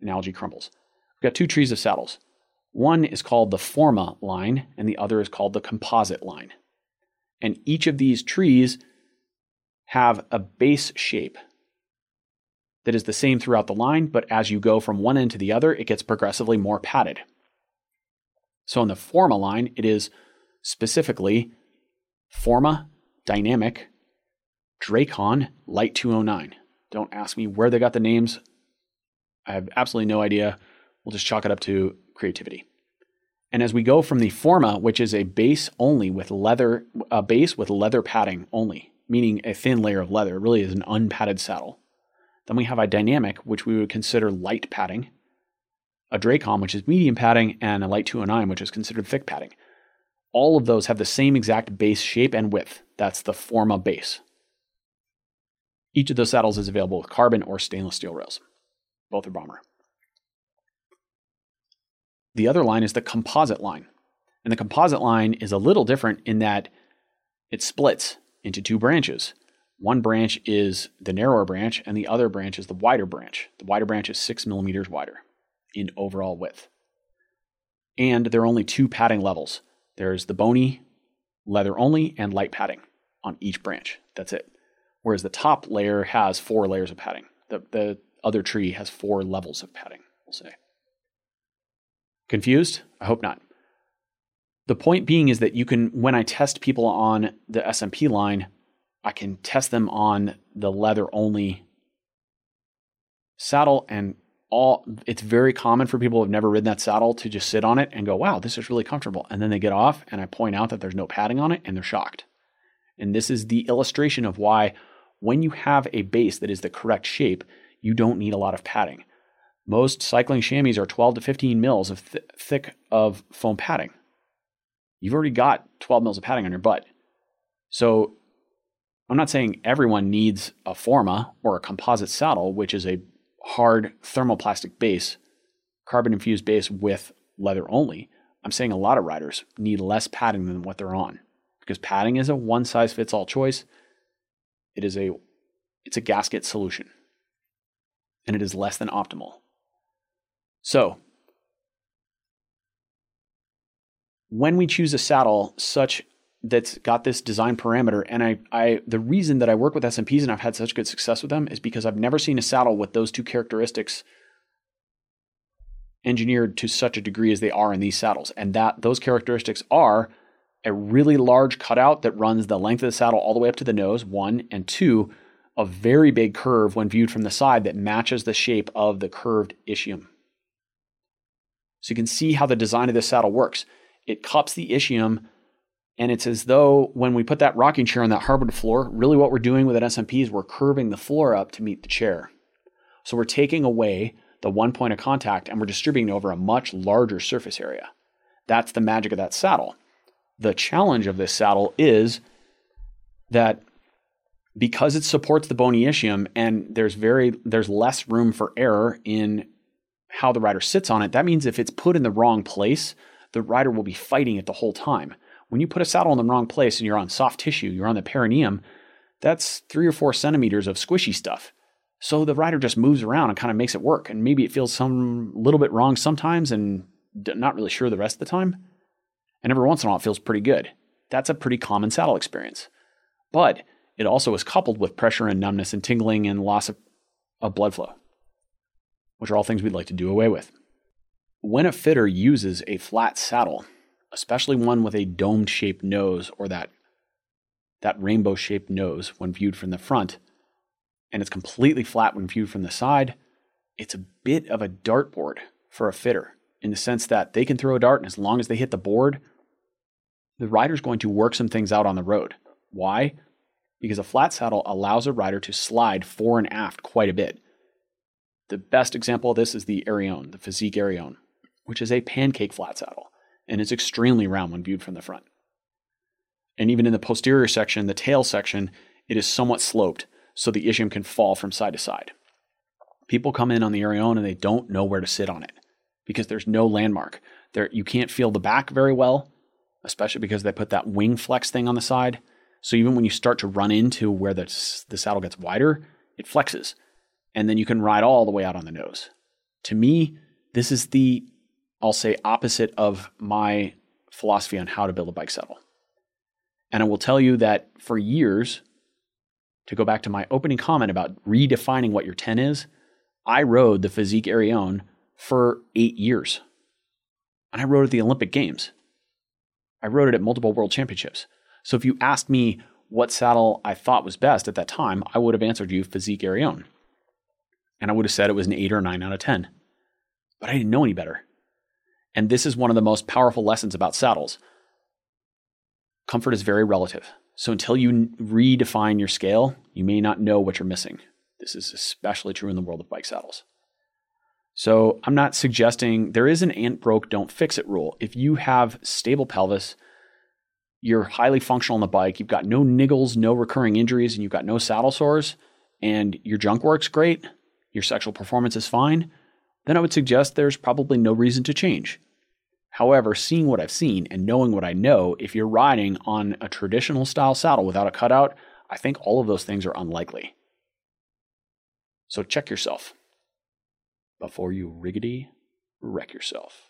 analogy crumbles. We've got two trees of saddles. One is called the Forma line, and the other is called the composite line. And each of these trees have a base shape that is the same throughout the line, but as you go from one end to the other, it gets progressively more padded. So in the Forma line, it is specifically Forma Dynamic Drakon Lite 209. Don't ask me where they got the names. I have absolutely no idea. We'll just chalk it up to creativity. And as we go from the Forma, which is a base only with leather, a base with leather padding only, meaning a thin layer of leather, really is an unpadded saddle. Then we have a dynamic, which we would consider light padding, a Drakon, which is medium padding, and a Lite 209, which is considered thick padding. All of those have the same exact base shape and width. That's the Forma base. Each of those saddles is available with carbon or stainless steel rails. Both are bomber. The other line is the composite line. And the composite line is a little different in that it splits into two branches. One branch is the narrower branch, and the other branch is the wider branch. The wider branch is six millimeters wider in overall width. And there are only two padding levels there's the bony, leather only, and light padding on each branch. That's it. Whereas the top layer has four layers of padding. The, the other tree has four levels of padding, we'll say. Confused? I hope not. The point being is that you can, when I test people on the SMP line, I can test them on the leather only saddle and all it's very common for people who have never ridden that saddle to just sit on it and go, wow, this is really comfortable. And then they get off and I point out that there's no padding on it and they're shocked. And this is the illustration of why when you have a base that is the correct shape, you don't need a lot of padding. Most cycling chamois are 12 to 15 mils of th- thick of foam padding. You've already got 12 mils of padding on your butt. So I'm not saying everyone needs a Forma or a composite saddle, which is a hard thermoplastic base, carbon infused base with leather only. I'm saying a lot of riders need less padding than what they're on because padding is a one size fits all choice. It is a it's a gasket solution. And it is less than optimal. So, when we choose a saddle such that's got this design parameter. And I, I the reason that i work with smps and i've had such good success with them is because i've never seen a saddle with those two characteristics engineered to such a degree as they are in these saddles. And that those characteristics are a really large cutout that runs the length of the saddle all the way up to the nose one and two a very big curve when viewed from the side that matches the shape of the curved ischium. So you can see how the design of this saddle works. It cups the ischium and it's as though when we put that rocking chair on that hardwood floor, really what we're doing with an SMP is we're curving the floor up to meet the chair. So we're taking away the one point of contact and we're distributing it over a much larger surface area. That's the magic of that saddle. The challenge of this saddle is that because it supports the bony ischium and there's very there's less room for error in how the rider sits on it, that means if it's put in the wrong place, the rider will be fighting it the whole time. When you put a saddle in the wrong place and you're on soft tissue, you're on the perineum, that's three or four centimeters of squishy stuff. So the rider just moves around and kind of makes it work. And maybe it feels some little bit wrong sometimes and not really sure the rest of the time. And every once in a while, it feels pretty good. That's a pretty common saddle experience. But it also is coupled with pressure and numbness and tingling and loss of, of blood flow, which are all things we'd like to do away with. When a fitter uses a flat saddle, especially one with a domed shaped nose or that that rainbow shaped nose when viewed from the front, and it's completely flat when viewed from the side, it's a bit of a dartboard for a fitter in the sense that they can throw a dart, and as long as they hit the board, the rider's going to work some things out on the road. Why? Because a flat saddle allows a rider to slide fore and aft quite a bit. The best example of this is the Arione, the Fizik Arione, which is a pancake flat saddle and it's extremely round when viewed from the front. And even in the posterior section, the tail section, it is somewhat sloped so the ischium can fall from side to side. People come in on the Arione and they don't know where to sit on it because there's no landmark. There, you can't feel the back very well, especially because they put that wing flex thing on the side. So even when you start to run into where the, the saddle gets wider, it flexes. And then you can ride all the way out on the nose. To me, this is the I'll say opposite of my philosophy on how to build a bike saddle. And I will tell you that for years, to go back to my opening comment about redefining what your 10 is, I rode the Fizik Arione for eight years. And I rode it at the Olympic Games. I rode it at multiple world championships. So if you asked me what saddle I thought was best at that time, I would have answered you Fizik Arione. And I would have said it was an 8 or 9 out of 10. But I didn't know any better. And this is one of the most powerful lessons about saddles. Comfort is very relative. So until you redefine your scale, you may not know what you're missing. This is especially true in the world of bike saddles. So I'm not suggesting there is an ant broke, don't fix it rule. If you have stable pelvis, you're highly functional on the bike, you've got no niggles, no recurring injuries, and you've got no saddle sores, and your junk works great, your sexual performance is fine, then I would suggest there's probably no reason to change. However, seeing what I've seen and knowing what I know, if you're riding on a traditional style saddle without a cutout, I think all of those things are unlikely. So check yourself before you riggedy wreck yourself.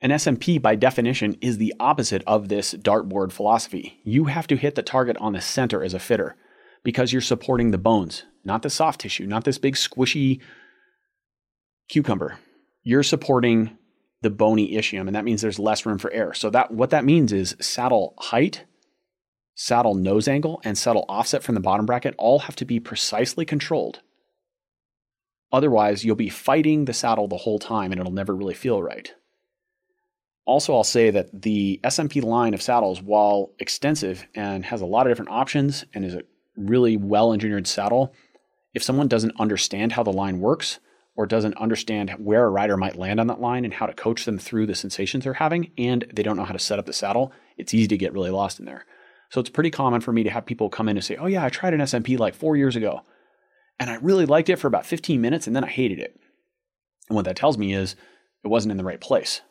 An SMP, by definition, is the opposite of this dartboard philosophy. You have to hit the target on the center as a fitter because you're supporting the bones, not the soft tissue, not this big squishy cucumber. You're supporting the bony ischium, and that means there's less room for error. So that what that means is saddle height, saddle nose angle, and saddle offset from the bottom bracket all have to be precisely controlled. Otherwise, you'll be fighting the saddle the whole time and it'll never really feel right. Also, I'll say that the SMP line of saddles, while extensive and has a lot of different options and is a really well engineered saddle, if someone doesn't understand how the line works, or doesn't understand where a rider might land on that line and how to coach them through the sensations they're having, and they don't know how to set up the saddle, it's easy to get really lost in there. So it's pretty common for me to have people come in and say, Oh, yeah, I tried an SMP like four years ago, and I really liked it for about 15 minutes, and then I hated it. And what that tells me is it wasn't in the right place.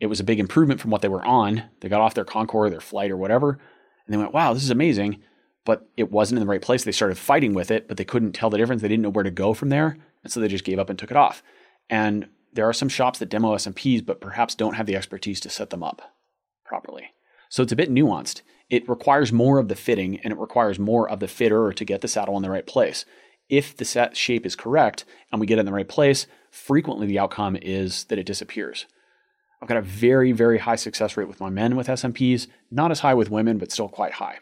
It was a big improvement from what they were on. They got off their Concor, their Flite, or whatever, and they went, Wow, this is amazing. but it wasn't in the right place. They started fighting with it, but they couldn't tell the difference. They didn't know where to go from there. And so they just gave up and took it off. And there are some shops that demo SMPs, but perhaps don't have the expertise to set them up properly. So it's a bit nuanced. It requires more of the fitting and it requires more of the fitter to get the saddle in the right place. If the set shape is correct and we get it in the right place, frequently the outcome is that it disappears. I've got a very, very high success rate with my men with SMPs, not as high with women, but still quite high.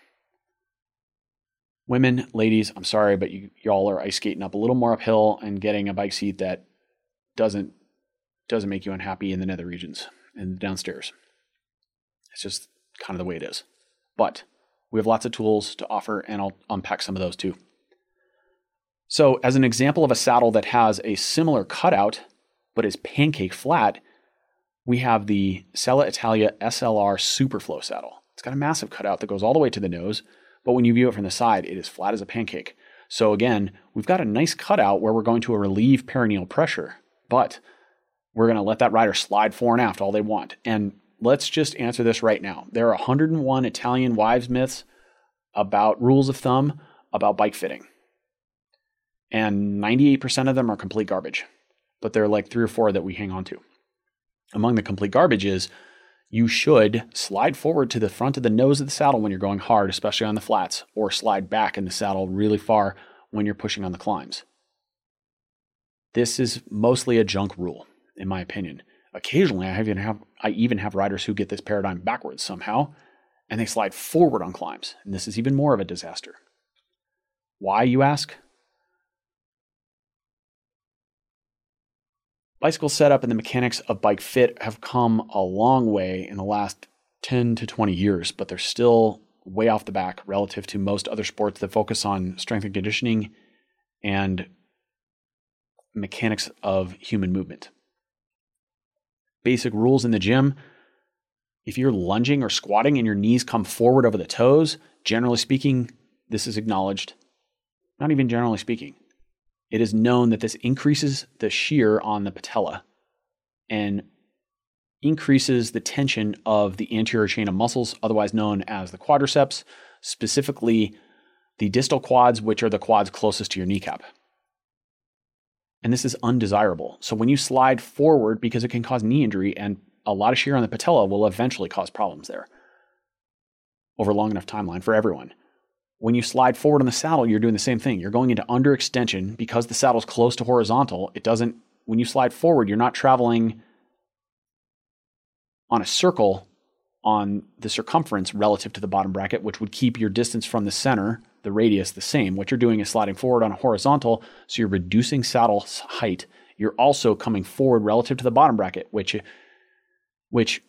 Women, ladies, I'm sorry, but you, y'all are ice skating up a little more uphill and getting a bike seat that doesn't doesn't make you unhappy in the nether regions and downstairs. It's just kind of the way it is. But we have lots of tools to offer, and I'll unpack some of those too. So, as an example of a saddle that has a similar cutout but is pancake flat, we have the Selle Italia SLR Superflow saddle. It's got a massive cutout that goes all the way to the nose, but when you view it from the side, it is flat as a pancake. So again, we've got a nice cutout where we're going to relieve perineal pressure, but we're going to let that rider slide fore and aft all they want. And let's just answer this right now. There are 101 Italian wives myths about rules of thumb about bike fitting. And 98% of them are complete garbage. But there are like three or four that we hang on to. Among the complete garbage is you should slide forward to the front of the nose of the saddle when you're going hard, especially on the flats, or slide back in the saddle really far when you're pushing on the climbs. This is mostly a junk rule, in my opinion. Occasionally, I even have I even have riders who get this paradigm backwards somehow, and they slide forward on climbs, and this is even more of a disaster. Why, you ask? Bicycle setup and the mechanics of bike fit have come a long way in the last 10 to 20 years, but they're still way off the back relative to most other sports that focus on strength and conditioning and mechanics of human movement. Basic rules in the gym if you're lunging or squatting and your knees come forward over the toes, generally speaking, this is acknowledged. Not even generally speaking it is known that this increases the shear on the patella and increases the tension of the anterior chain of muscles, otherwise known as the quadriceps, specifically the distal quads, which are the quads closest to your kneecap. And this is undesirable. So when you slide forward, because it can cause knee injury and a lot of shear on the patella will eventually cause problems there over a long enough timeline for everyone. When you slide forward on the saddle, you're doing the same thing. You're going into underextension because the saddle's close to horizontal. It doesn't, when you slide forward, you're not traveling on a circle on the circumference relative to the bottom bracket, which would keep your distance from the center, the radius, the same. What you're doing is sliding forward on a horizontal, so you're reducing saddle height. You're also coming forward relative to the bottom bracket, which, which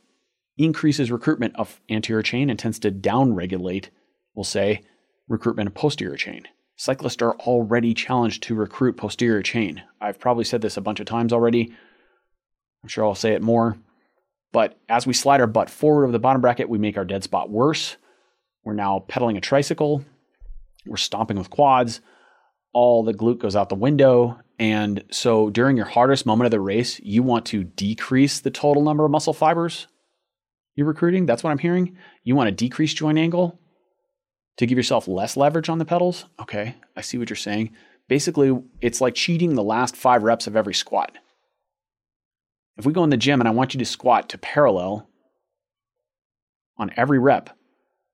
increases recruitment of anterior chain and tends to downregulate, we'll say, recruitment of posterior chain. Cyclists are already challenged to recruit posterior chain. I've probably said this a bunch of times already. I'm sure I'll say it more. But as we slide our butt forward over the bottom bracket, we make our dead spot worse. We're now pedaling a tricycle. We're stomping with quads. All the glute goes out the window. And so during your hardest moment of the race, you want to decrease the total number of muscle fibers you're recruiting. That's what I'm hearing. You want to decrease joint angle to give yourself less leverage on the pedals. Okay, I see what you're saying. Basically, it's like cheating the last five reps of every squat. If we go in the gym and I want you to squat to parallel on every rep,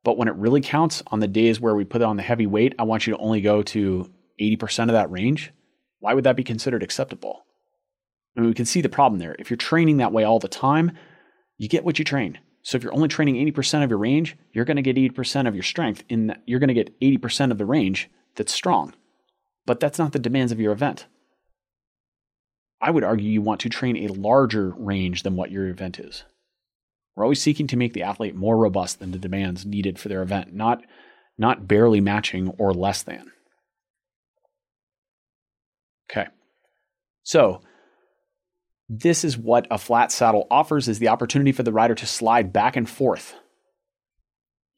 but when it really counts on the days where we put on the heavy weight, I want you to only go to 80% of that range, why would that be considered acceptable? I mean, we can see the problem there. If you're training that way all the time, you get what you train. So if you're only training 80% of your range, you're going to get 80% of your strength in you're going to get 80% of the range that's strong. But that's not the demands of your event. I would argue you want to train a larger range than what your event is. We're always seeking to make the athlete more robust than the demands needed for their event, not not barely matching or less than. Okay. So, this is what a flat saddle offers is the opportunity for the rider to slide back and forth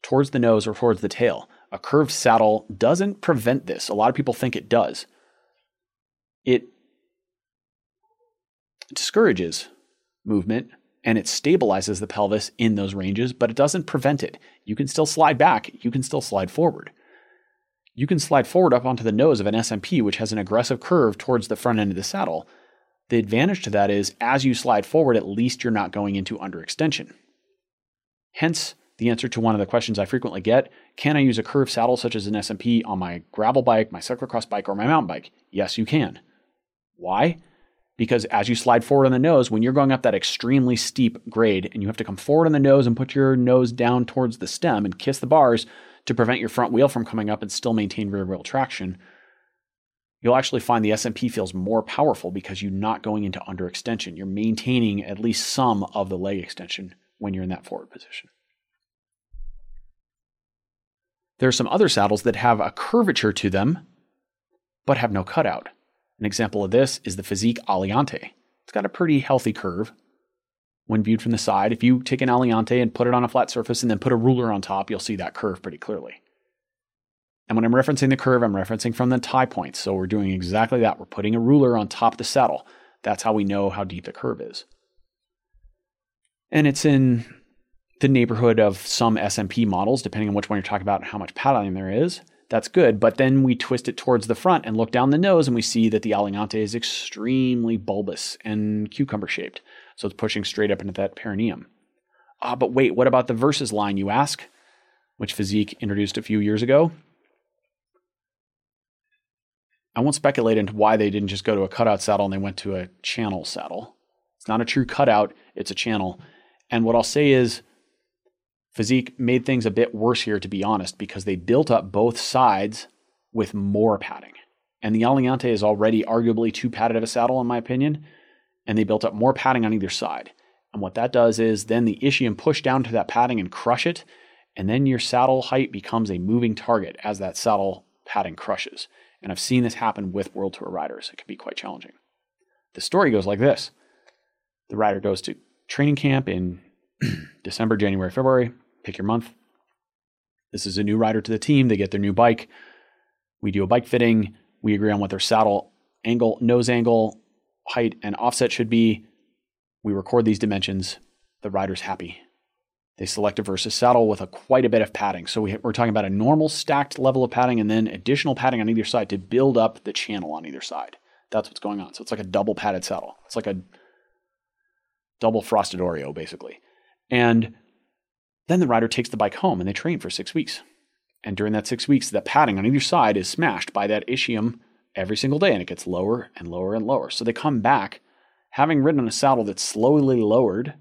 towards the nose or towards the tail. A curved saddle doesn't prevent this. A lot of people think it does. It discourages movement and it stabilizes the pelvis in those ranges, but it doesn't prevent it. You can still slide back, you can still slide forward. you can slide forward up onto the nose of an SMP, which has an aggressive curve towards the front end of the saddle. The advantage to that is as you slide forward, at least you're not going into underextension. Hence, the answer to one of the questions I frequently get can I use a curved saddle such as an SMP on my gravel bike, my cyclocross bike, or my mountain bike? Yes, you can. Why? Because as you slide forward on the nose, when you're going up that extremely steep grade and you have to come forward on the nose and put your nose down towards the stem and kiss the bars to prevent your front wheel from coming up and still maintain rear wheel traction, you'll actually find the SMP feels more powerful because you're not going into underextension. You're maintaining at least some of the leg extension when you're in that forward position. There are some other saddles that have a curvature to them, but have no cutout. An example of this is the Fizik Aliante. It's got a pretty healthy curve when viewed from the side. If you take an Aliante and put it on a flat surface and then put a ruler on top, you'll see that curve pretty clearly. And when I'm referencing the curve, I'm referencing from the tie points. So we're doing exactly that. We're putting a ruler on top of the saddle. That's how we know how deep the curve is. And it's in the neighborhood of some SMP models, depending on which one you're talking about and how much padding there is. That's good. But then we twist it towards the front and look down the nose, and we see that the Aliante is extremely bulbous and cucumber shaped. So it's pushing straight up into that perineum. Ah, but wait, what about the Versus line, you ask? Which Fizik introduced a few years ago. I won't speculate into why they didn't just go to a cutout saddle and they went to a channel saddle. It's not a true cutout, it's a channel. And what I'll say is, Fizik made things a bit worse here, to be honest, because they built up both sides with more padding. And the Aliante is already arguably too padded of a saddle, in my opinion. And they built up more padding on either side. And what that does is then the ischium push down to that padding and crush it. And then your saddle height becomes a moving target as that saddle padding crushes. And I've seen this happen with World Tour riders. It can be quite challenging. The story goes like this the rider goes to training camp in December, January, February, pick your month. This is a new rider to the team. They get their new bike. We do a bike fitting. We agree on what their saddle angle, nose angle, height, and offset should be. We record these dimensions. The rider's happy. They select a versus saddle with a quite a bit of padding. So we, are talking about a normal stacked level of padding and then additional padding on either side to build up the channel on either side. That's what's going on. So it's like a double padded saddle. It's like a double frosted Oreo, basically. And then the rider takes the bike home and they train for six weeks. And during that six weeks, the padding on either side is smashed by that ischium every single day and it gets lower and lower and lower. So they come back having ridden on a saddle that's slowly lowered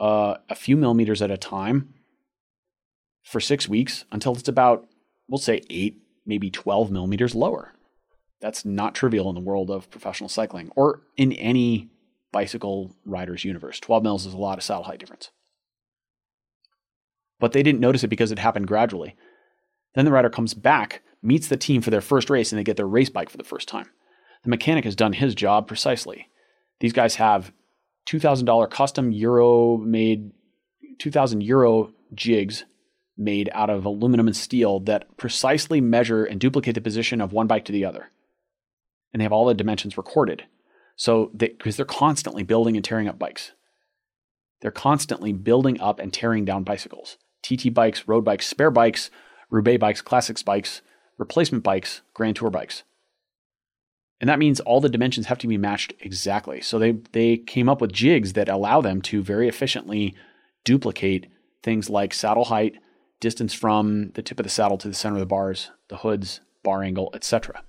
uh, a few millimeters at a time for six weeks until it's about, we'll say, eight, maybe 12 millimeters lower. That's not trivial in the world of professional cycling or in any bicycle rider's universe. 12 mils is a lot of saddle height difference but they didn't notice it because it happened gradually. Then the rider comes back, meets the team for their first race, and they get their race bike for the first time. The mechanic has done his job precisely. These guys have $2,000 custom Euro made, 2,000 Euro jigs made out of aluminum and steel that precisely measure and duplicate the position of one bike to the other. And they have all the dimensions recorded. So, because they, they're constantly building and tearing up bikes, they're constantly building up and tearing down bicycles. TT bikes, road bikes, spare bikes, Roubaix bikes, classics bikes, replacement bikes, Grand Tour bikes. And that means all the dimensions have to be matched exactly. So they, they came up with jigs that allow them to very efficiently duplicate things like saddle height, distance from the tip of the saddle to the center of the bars, the hoods, bar angle, etc.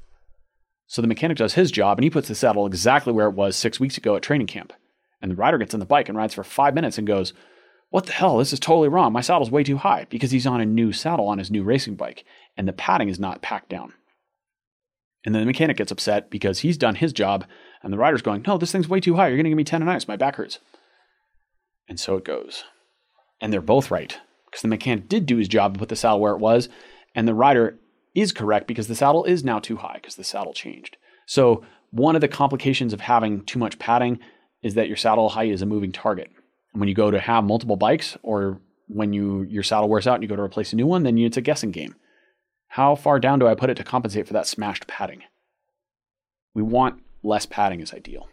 So the mechanic does his job and he puts the saddle exactly where it was six weeks ago at training camp. And the rider gets on the bike and rides for five minutes and goes, what the hell? This is totally wrong. My saddle's way too high because he's on a new saddle on his new racing bike and the padding is not packed down. And then the mechanic gets upset because he's done his job and the rider's going, No, this thing's way too high. You're going to give me tendonitis. My back hurts. And so it goes. And they're both right because the mechanic did do his job to put the saddle where it was. And the rider is correct because the saddle is now too high because the saddle changed. So, one of the complications of having too much padding is that your saddle height is a moving target And when you go to have multiple bikes or when you your saddle wears out and you go to replace a new one, then it's a guessing game. How far down do I put it to compensate for that smashed padding? We want less padding is ideal.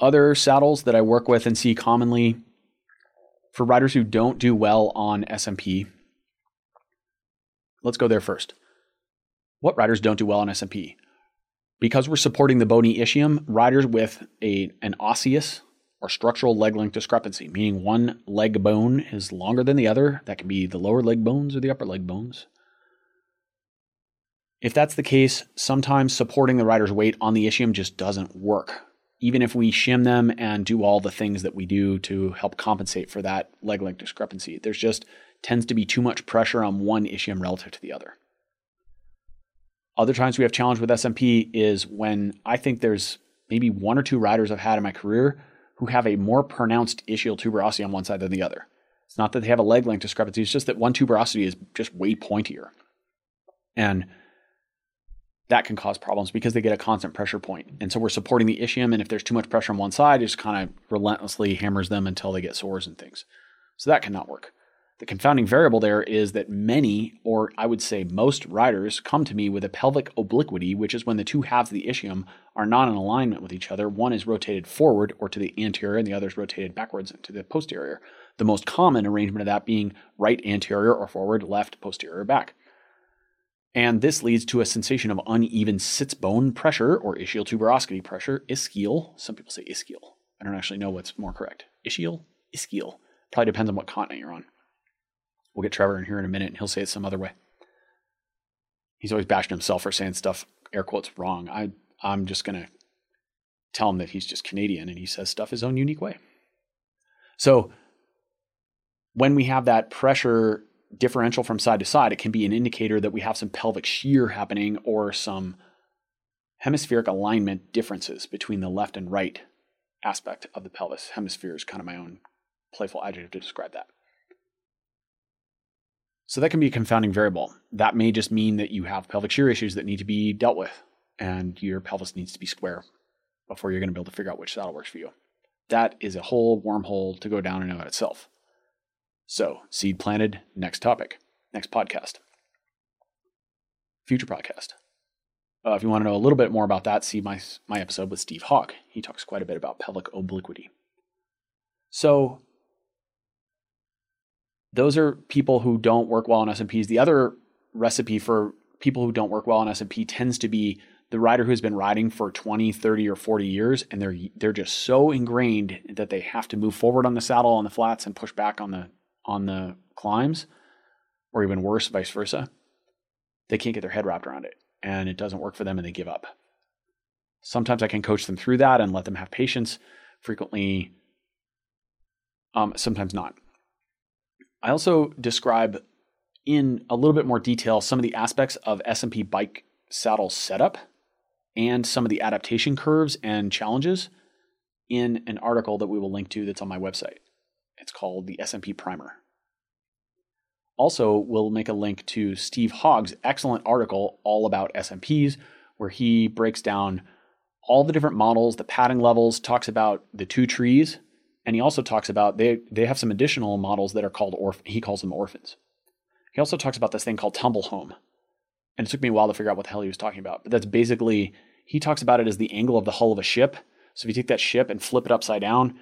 Other saddles that I work with and see commonly for riders who don't do well on SMP. Let's go there first. What riders don't do well on SMP? Because we're supporting the bony ischium, riders with a, an osseous or structural leg length discrepancy, meaning one leg bone is longer than the other. That can be the lower leg bones or the upper leg bones. If that's the case, sometimes supporting the rider's weight on the ischium just doesn't work. Even if we shim them and do all the things that we do to help compensate for that leg length discrepancy, there's just tends to be too much pressure on one ischium relative to the other. Other times we have challenge with SMP is when I think there's maybe one or two riders I've had in my career who have a more pronounced ischial tuberosity on one side than the other. It's not that they have a leg length discrepancy, it's just that one tuberosity is just way pointier. And that can cause problems because they get a constant pressure point. And so we're supporting the ischium, and if there's too much pressure on one side, it just kind of relentlessly hammers them until they get sores and things. So that cannot work. The confounding variable there is that many, or I would say most riders, come to me with a pelvic obliquity, which is when the two halves of the ischium are not in alignment with each other. One is rotated forward or to the anterior, and the other is rotated backwards to the posterior. The most common arrangement of that being right anterior or forward, left posterior back. And this leads to a sensation of uneven sits bone pressure or ischial tuberosity pressure, ischial. Some people say ischial. I don't actually know what's more correct. Ischial? Ischial. Probably depends on what continent you're on. We'll get Trevor in here in a minute and he'll say it some other way. He's always bashing himself for saying stuff, air quotes, wrong. I, I'm just going to tell him that he's just Canadian and he says stuff his own unique way. So when we have that pressure differential from side to side, it can be an indicator that we have some pelvic shear happening or some hemispheric alignment differences between the left and right aspect of the pelvis. Hemisphere is kind of my own playful adjective to describe that. So that can be a confounding variable. That may just mean that you have pelvic shear issues that need to be dealt with, and your pelvis needs to be square before you're going to be able to figure out which saddle works for you. That is a whole wormhole to go down and of itself. So, seed planted, next topic, next podcast, future podcast. Uh, if you want to know a little bit more about that, see my, my episode with Steve Hogg. He talks quite a bit about pelvic obliquity. So, those are people who don't work well on SMPs. The other recipe for people who don't work well on SMP tends to be the rider who's been riding for 20, 30 or 40 years and they're they're just so ingrained that they have to move forward on the saddle on the flats and push back on the on the climbs or even worse vice versa. They can't get their head wrapped around it and it doesn't work for them and they give up. Sometimes I can coach them through that and let them have patience. Frequently um, sometimes not. I also describe in a little bit more detail some of the aspects of SMP bike saddle setup and some of the adaptation curves and challenges in an article that we will link to that's on my website. It's called the SMP Primer. Also, we'll make a link to Steve Hogg's excellent article all about SMPs, where he breaks down all the different models, the padding levels, talks about the two trees and he also talks about they they have some additional models that are called orph. He calls them orphans. He also talks about this thing called tumble home, and it took me a while to figure out what the hell he was talking about. But that's basically he talks about it as the angle of the hull of a ship. So if you take that ship and flip it upside down,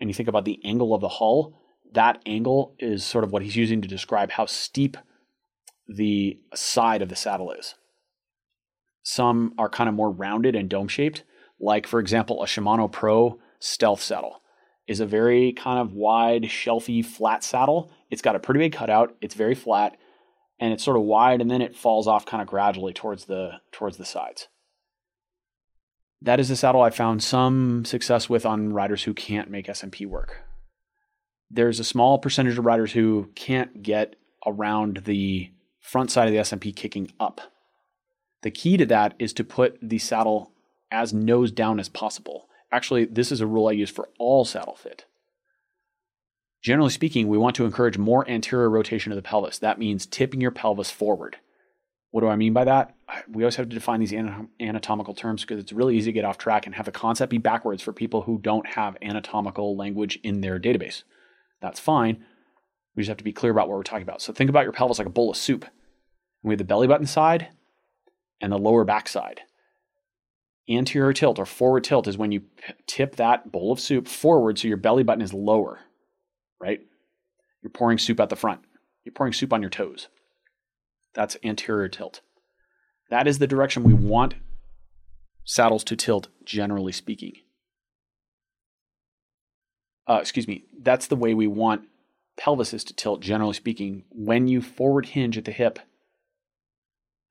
and you think about the angle of the hull, that angle is sort of what he's using to describe how steep the side of the saddle is. Some are kind of more rounded and dome shaped, like for example a Shimano Pro Stealth saddle is a very kind of wide, shelfy, flat saddle. It's got a pretty big cutout. It's very flat, and it's sort of wide, and then it falls off kind of gradually towards the towards the sides. That is a saddle I found some success with on riders who can't make SMP work. There's a small percentage of riders who can't get around the front side of the SMP kicking up. The key to that is to put the saddle as nose down as possible Actually, this is a rule I use for all saddle fit. Generally speaking, we want to encourage more anterior rotation of the pelvis. That means tipping your pelvis forward. What do I mean by that? We always have to define these anatomical terms because it's really easy to get off track and have the concept be backwards for people who don't have anatomical language in their database. That's fine. We just have to be clear about what we're talking about. So think about your pelvis like a bowl of soup. we have the belly button side and the lower back side anterior tilt or forward tilt is when you tip that bowl of soup forward so your belly button is lower, right? You're pouring soup at the front. You're pouring soup on your toes. That's anterior tilt. That is the direction we want saddles to tilt, generally speaking. Uh, excuse me, that's the way we want pelvises to tilt, generally speaking. When you forward hinge at the hip,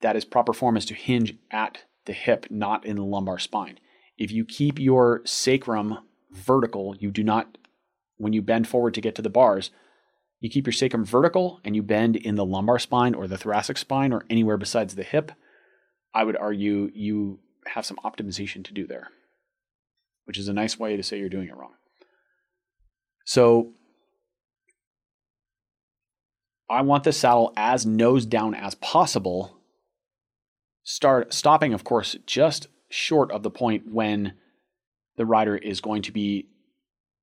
that is proper form is to hinge at the hip, not in the lumbar spine. If you keep your sacrum vertical, you do not, when you bend forward to get to the bars, you keep your sacrum vertical and you bend in the lumbar spine or the thoracic spine or anywhere besides the hip, I would argue you have some optimization to do there, which is a nice way to say you're doing it wrong. So I want the saddle as nose down as possible. Start stopping, of course, just short of the point when the rider is going to be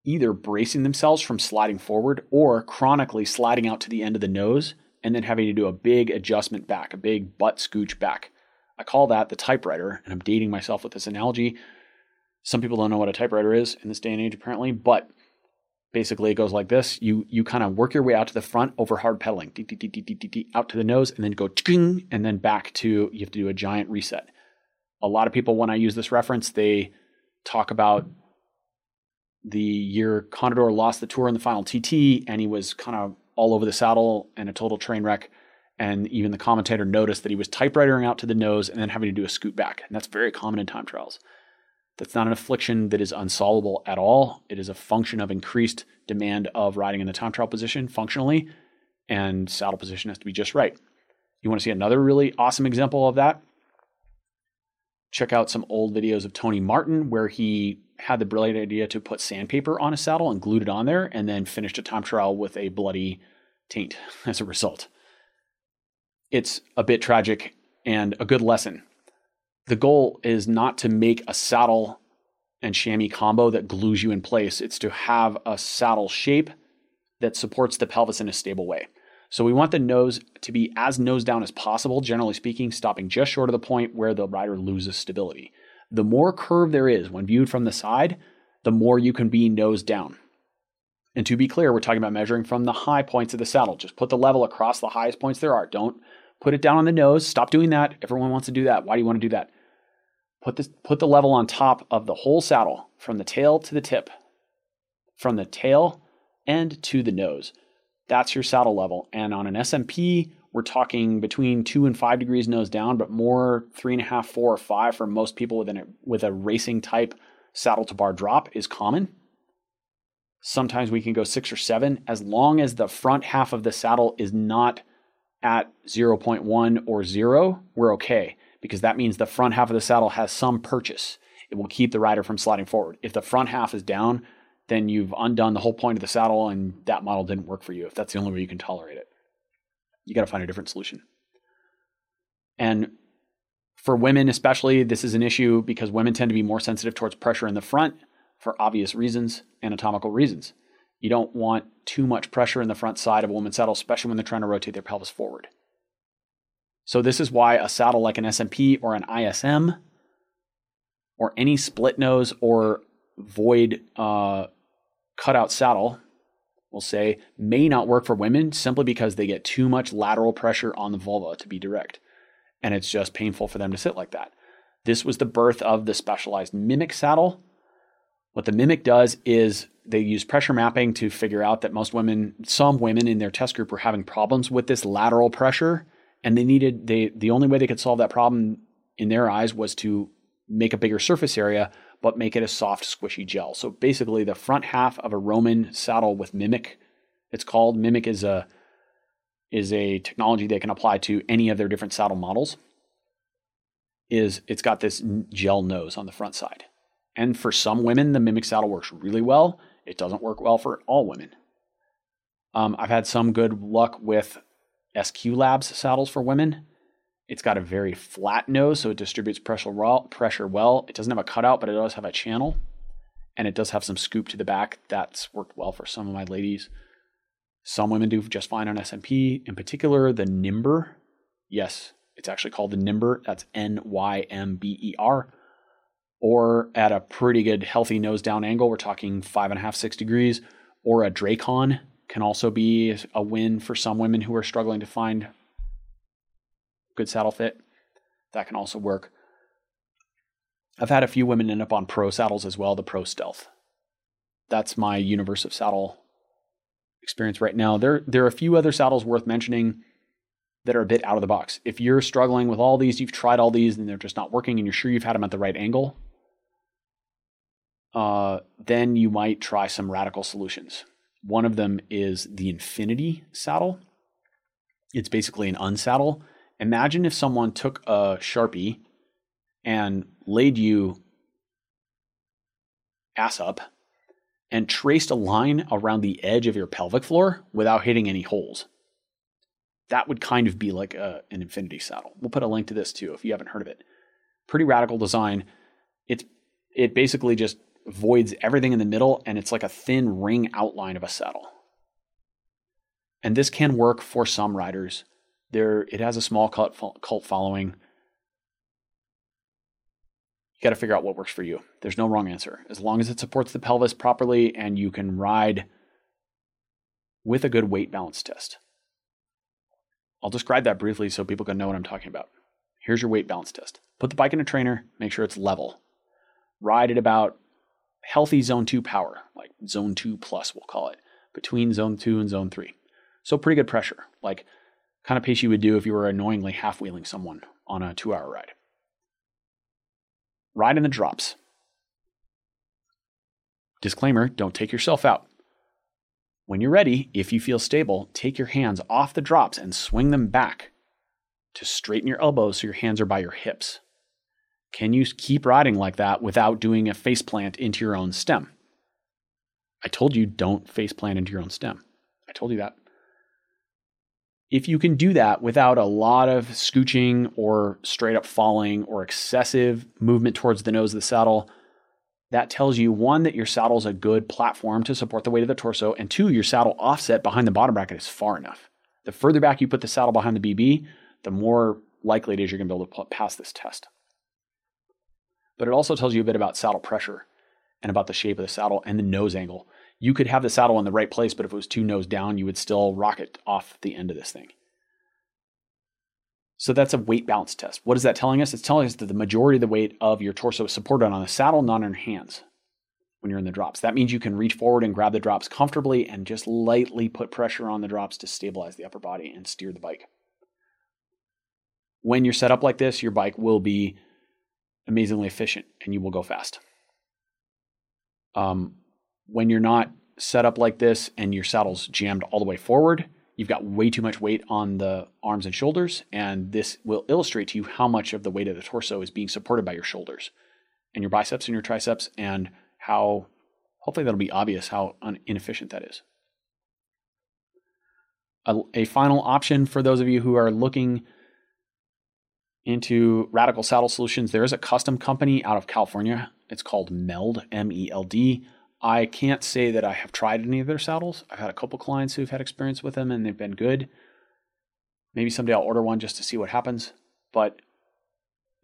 either bracing themselves from sliding forward or chronically sliding out to the end of the nose and then having to do a big adjustment back, a big butt scooch back. I call that the typewriter, and I'm dating myself with this analogy. Some people don't know what a typewriter is in this day and age, apparently, but basically it goes like this you you kind of work your way out to the front over hard pedaling out to the nose and then go and then back to you have to do a giant reset a lot of people when i use this reference they talk about the year Contador lost the tour in the final TT and he was kind of all over the saddle and a total train wreck. And even the commentator noticed that he was typewritering out to the nose and then having to do a scoot back. And that's very common in time trials. That's not an affliction that is unsolvable at all. It is a function of increased demand of riding in the time trial position functionally, and saddle position has to be just right. You want to see another really awesome example of that? Check out some old videos of Tony Martin where he had the brilliant idea to put sandpaper on a saddle and glued it on there, and then finished a time trial with a bloody taint as a result. It's a bit tragic and a good lesson the goal is not to make a saddle and chamois combo that glues you in place. It's to have a saddle shape that supports the pelvis in a stable way. So we want the nose to be as nose down as possible, generally speaking, stopping just short of the point where the rider loses stability. The more curve there is when viewed from the side, the more you can be nose down. And to be clear, we're talking about measuring from the high points of the saddle. Just put the level across the highest points there are. Don't Put it down on the nose. Stop doing that. Everyone wants to do that. Why do you want to do that? Put this put the level on top of the whole saddle from the tail to the tip. From the tail end to the nose. That's your saddle level. And on an SMP, we're talking between two and five degrees nose down, but more three and a half, four, or five for most people within a, with a racing type saddle to bar drop is common. Sometimes we can go six or seven as long as the front half of the saddle is not at 0.1 or 0, we're okay because that means the front half of the saddle has some purchase. It will keep the rider from sliding forward. If the front half is down, then you've undone the whole point of the saddle and that model didn't work for you if that's the only way you can tolerate it. You got to find a different solution. And for women, especially, this is an issue because women tend to be more sensitive towards pressure in the front for obvious reasons, anatomical reasons. You don't want too much pressure in the front side of a woman's saddle, especially when they're trying to rotate their pelvis forward. So, this is why a saddle like an SMP or an ISM or any split nose or void uh, cutout saddle, we'll say, may not work for women simply because they get too much lateral pressure on the vulva to be direct. And it's just painful for them to sit like that. This was the birth of the specialized mimic saddle. What the mimic does is they use pressure mapping to figure out that most women, some women in their test group were having problems with this lateral pressure. And they needed, they, the only way they could solve that problem in their eyes was to make a bigger surface area, but make it a soft, squishy gel. So basically, the front half of a Romin saddle with Mimic, it's called Mimic is a is a technology they can apply to any of their different saddle models. Is it's got this gel nose on the front side, and for some women, the Mimic saddle works really well. It doesn't work well for all women. Um, I've had some good luck with SQ Labs saddles for women. It's got a very flat nose, so it distributes pressure well. Pressure well. It doesn't have a cutout, but it does have a channel, and it does have some scoop to the back. That's worked well for some of my ladies. Some women do just fine on SMP. In particular, the Nymber. Yes, it's actually called the Nymber. That's N Y M B E R or at a pretty good healthy nose down angle, we're talking five and a half, six degrees, or a Drakon can also be a win for some women who are struggling to find good saddle fit. That can also work. I've had a few women end up on pro saddles as well, the pro stealth. That's my universe of saddle experience right now. There, there are a few other saddles worth mentioning that are a bit out of the box. If you're struggling with all these, you've tried all these and they're just not working, and you're sure you've had them at the right angle, uh, then you might try some radical solutions. One of them is the Infinity saddle. It's basically an unsaddle. Imagine if someone took a Sharpie and laid you ass up and traced a line around the edge of your pelvic floor without hitting any holes. That would kind of be like a, an infinity saddle. We'll put a link to this too if you haven't heard of it. Pretty radical design. It's it basically just voids everything in the middle and it's like a thin ring outline of a saddle. And this can work for some riders. There it has a small cult, cult following you got to figure out what works for you. There's no wrong answer. As long as it supports the pelvis properly and you can ride with a good weight balance test. I'll describe that briefly so people can know what I'm talking about. Here's your weight balance test. Put the bike in a trainer, make sure it's level. Ride at about healthy zone 2 power, like zone 2 plus, we'll call it, between zone 2 and zone 3. So pretty good pressure, like kind of pace you would do if you were annoyingly half wheeling someone on a two hour ride. Ride in the drops. Disclaimer don't take yourself out. When you're ready, if you feel stable, take your hands off the drops and swing them back to straighten your elbows so your hands are by your hips. Can you keep riding like that without doing a face plant into your own stem? I told you don't face plant into your own stem. I told you that if you can do that without a lot of scooching or straight up falling or excessive movement towards the nose of the saddle, that tells you one, that your saddle is a good platform to support the weight of the torso, and two, your saddle offset behind the bottom bracket is far enough. The further back you put the saddle behind the BB, the more likely it is you're going to be able to pass this test. But it also tells you a bit about saddle pressure and about the shape of the saddle and the nose angle you could have the saddle in the right place, but if it was too nose down, you would still rock it off the end of this thing. So that's a weight balance test. What is that telling us? It's telling us that the majority of the weight of your torso is supported on the saddle, not on your hands when you're in the drops. That means you can reach forward and grab the drops comfortably and just lightly put pressure on the drops to stabilize the upper body and steer the bike. When you're set up like this, your bike will be amazingly efficient and you will go fast. Um, when you're not set up like this and your saddle's jammed all the way forward, you've got way too much weight on the arms and shoulders. And this will illustrate to you how much of the weight of the torso is being supported by your shoulders and your biceps and your triceps, and how hopefully that'll be obvious how inefficient that is. A, a final option for those of you who are looking into radical saddle solutions, there is a custom company out of California. It's called Meld, M E L D. I can't say that I have tried any of their saddles. I've had a couple clients who've had experience with them and they've been good. Maybe someday I'll order one just to see what happens. But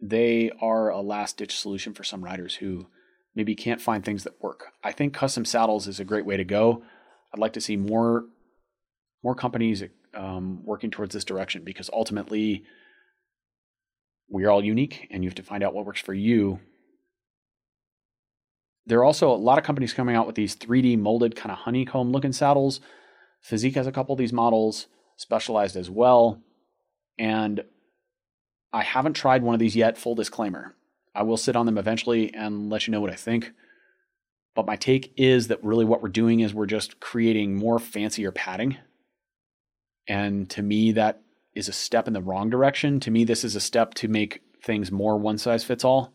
they are a last ditch solution for some riders who maybe can't find things that work. I think custom saddles is a great way to go. I'd like to see more more companies um, working towards this direction because ultimately we're all unique and you have to find out what works for you there are also a lot of companies coming out with these 3D molded kind of honeycomb looking saddles. Fizik has a couple of these models, specialized as well. And I haven't tried one of these yet, full disclaimer. I will sit on them eventually and let you know what I think. But my take is that really what we're doing is we're just creating more fancier padding. And to me, that is a step in the wrong direction. To me, this is a step to make things more one size fits all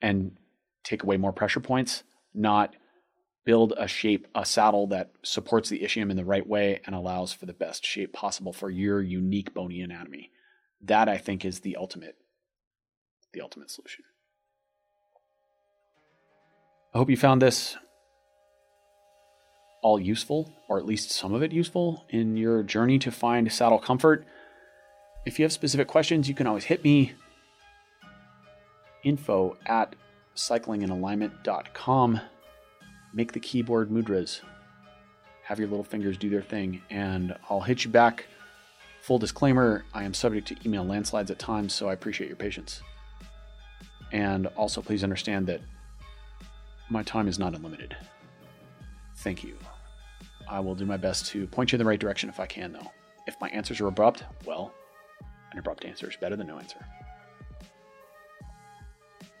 and take away more pressure points, not build a shape, a saddle that supports the ischium in the right way and allows for the best shape possible for your unique bony anatomy. That I think is the ultimate, the ultimate solution. I hope you found this all useful, or at least some of it useful, in your journey to find saddle comfort. If you have specific questions, you can always hit me info at cyclinginalignment.com. Make the keyboard mudras. Have your little fingers do their thing, and I'll hit you back Full disclaimer I am subject to email landslides at times, so I appreciate your patience. And also, please understand that my time is not unlimited. Thank you. I will do my best to point you in the right direction if I can, though. If my answers are abrupt, well, an abrupt answer is better than no answer.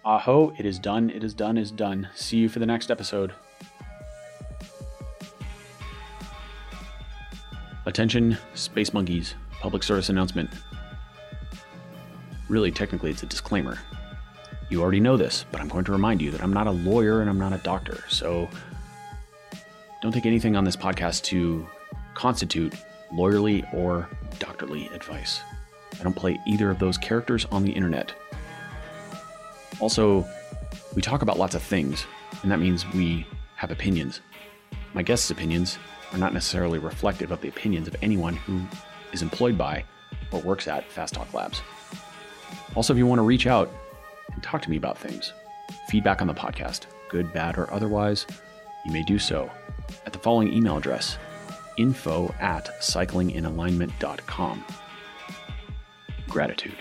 Aho, it is done, it is done, is done. See you for the next episode. Attention, Space Monkeys, public service announcement. Really, technically, it's a disclaimer. You already know this, but I'm going to remind you that I'm not a lawyer and I'm not a doctor, so don't take anything on this podcast to constitute lawyerly or doctorly advice. I don't play either of those characters on the internet. Also, we talk about lots of things, and that means we have opinions. My guests' opinions are not necessarily reflective of the opinions of anyone who is employed by or works at Fast Talk Labs. Also, if you want to reach out and talk to me about things, feedback on the podcast, good, bad, or otherwise, you may do so at the following email address info at cyclinginalignment.com. Gratitude.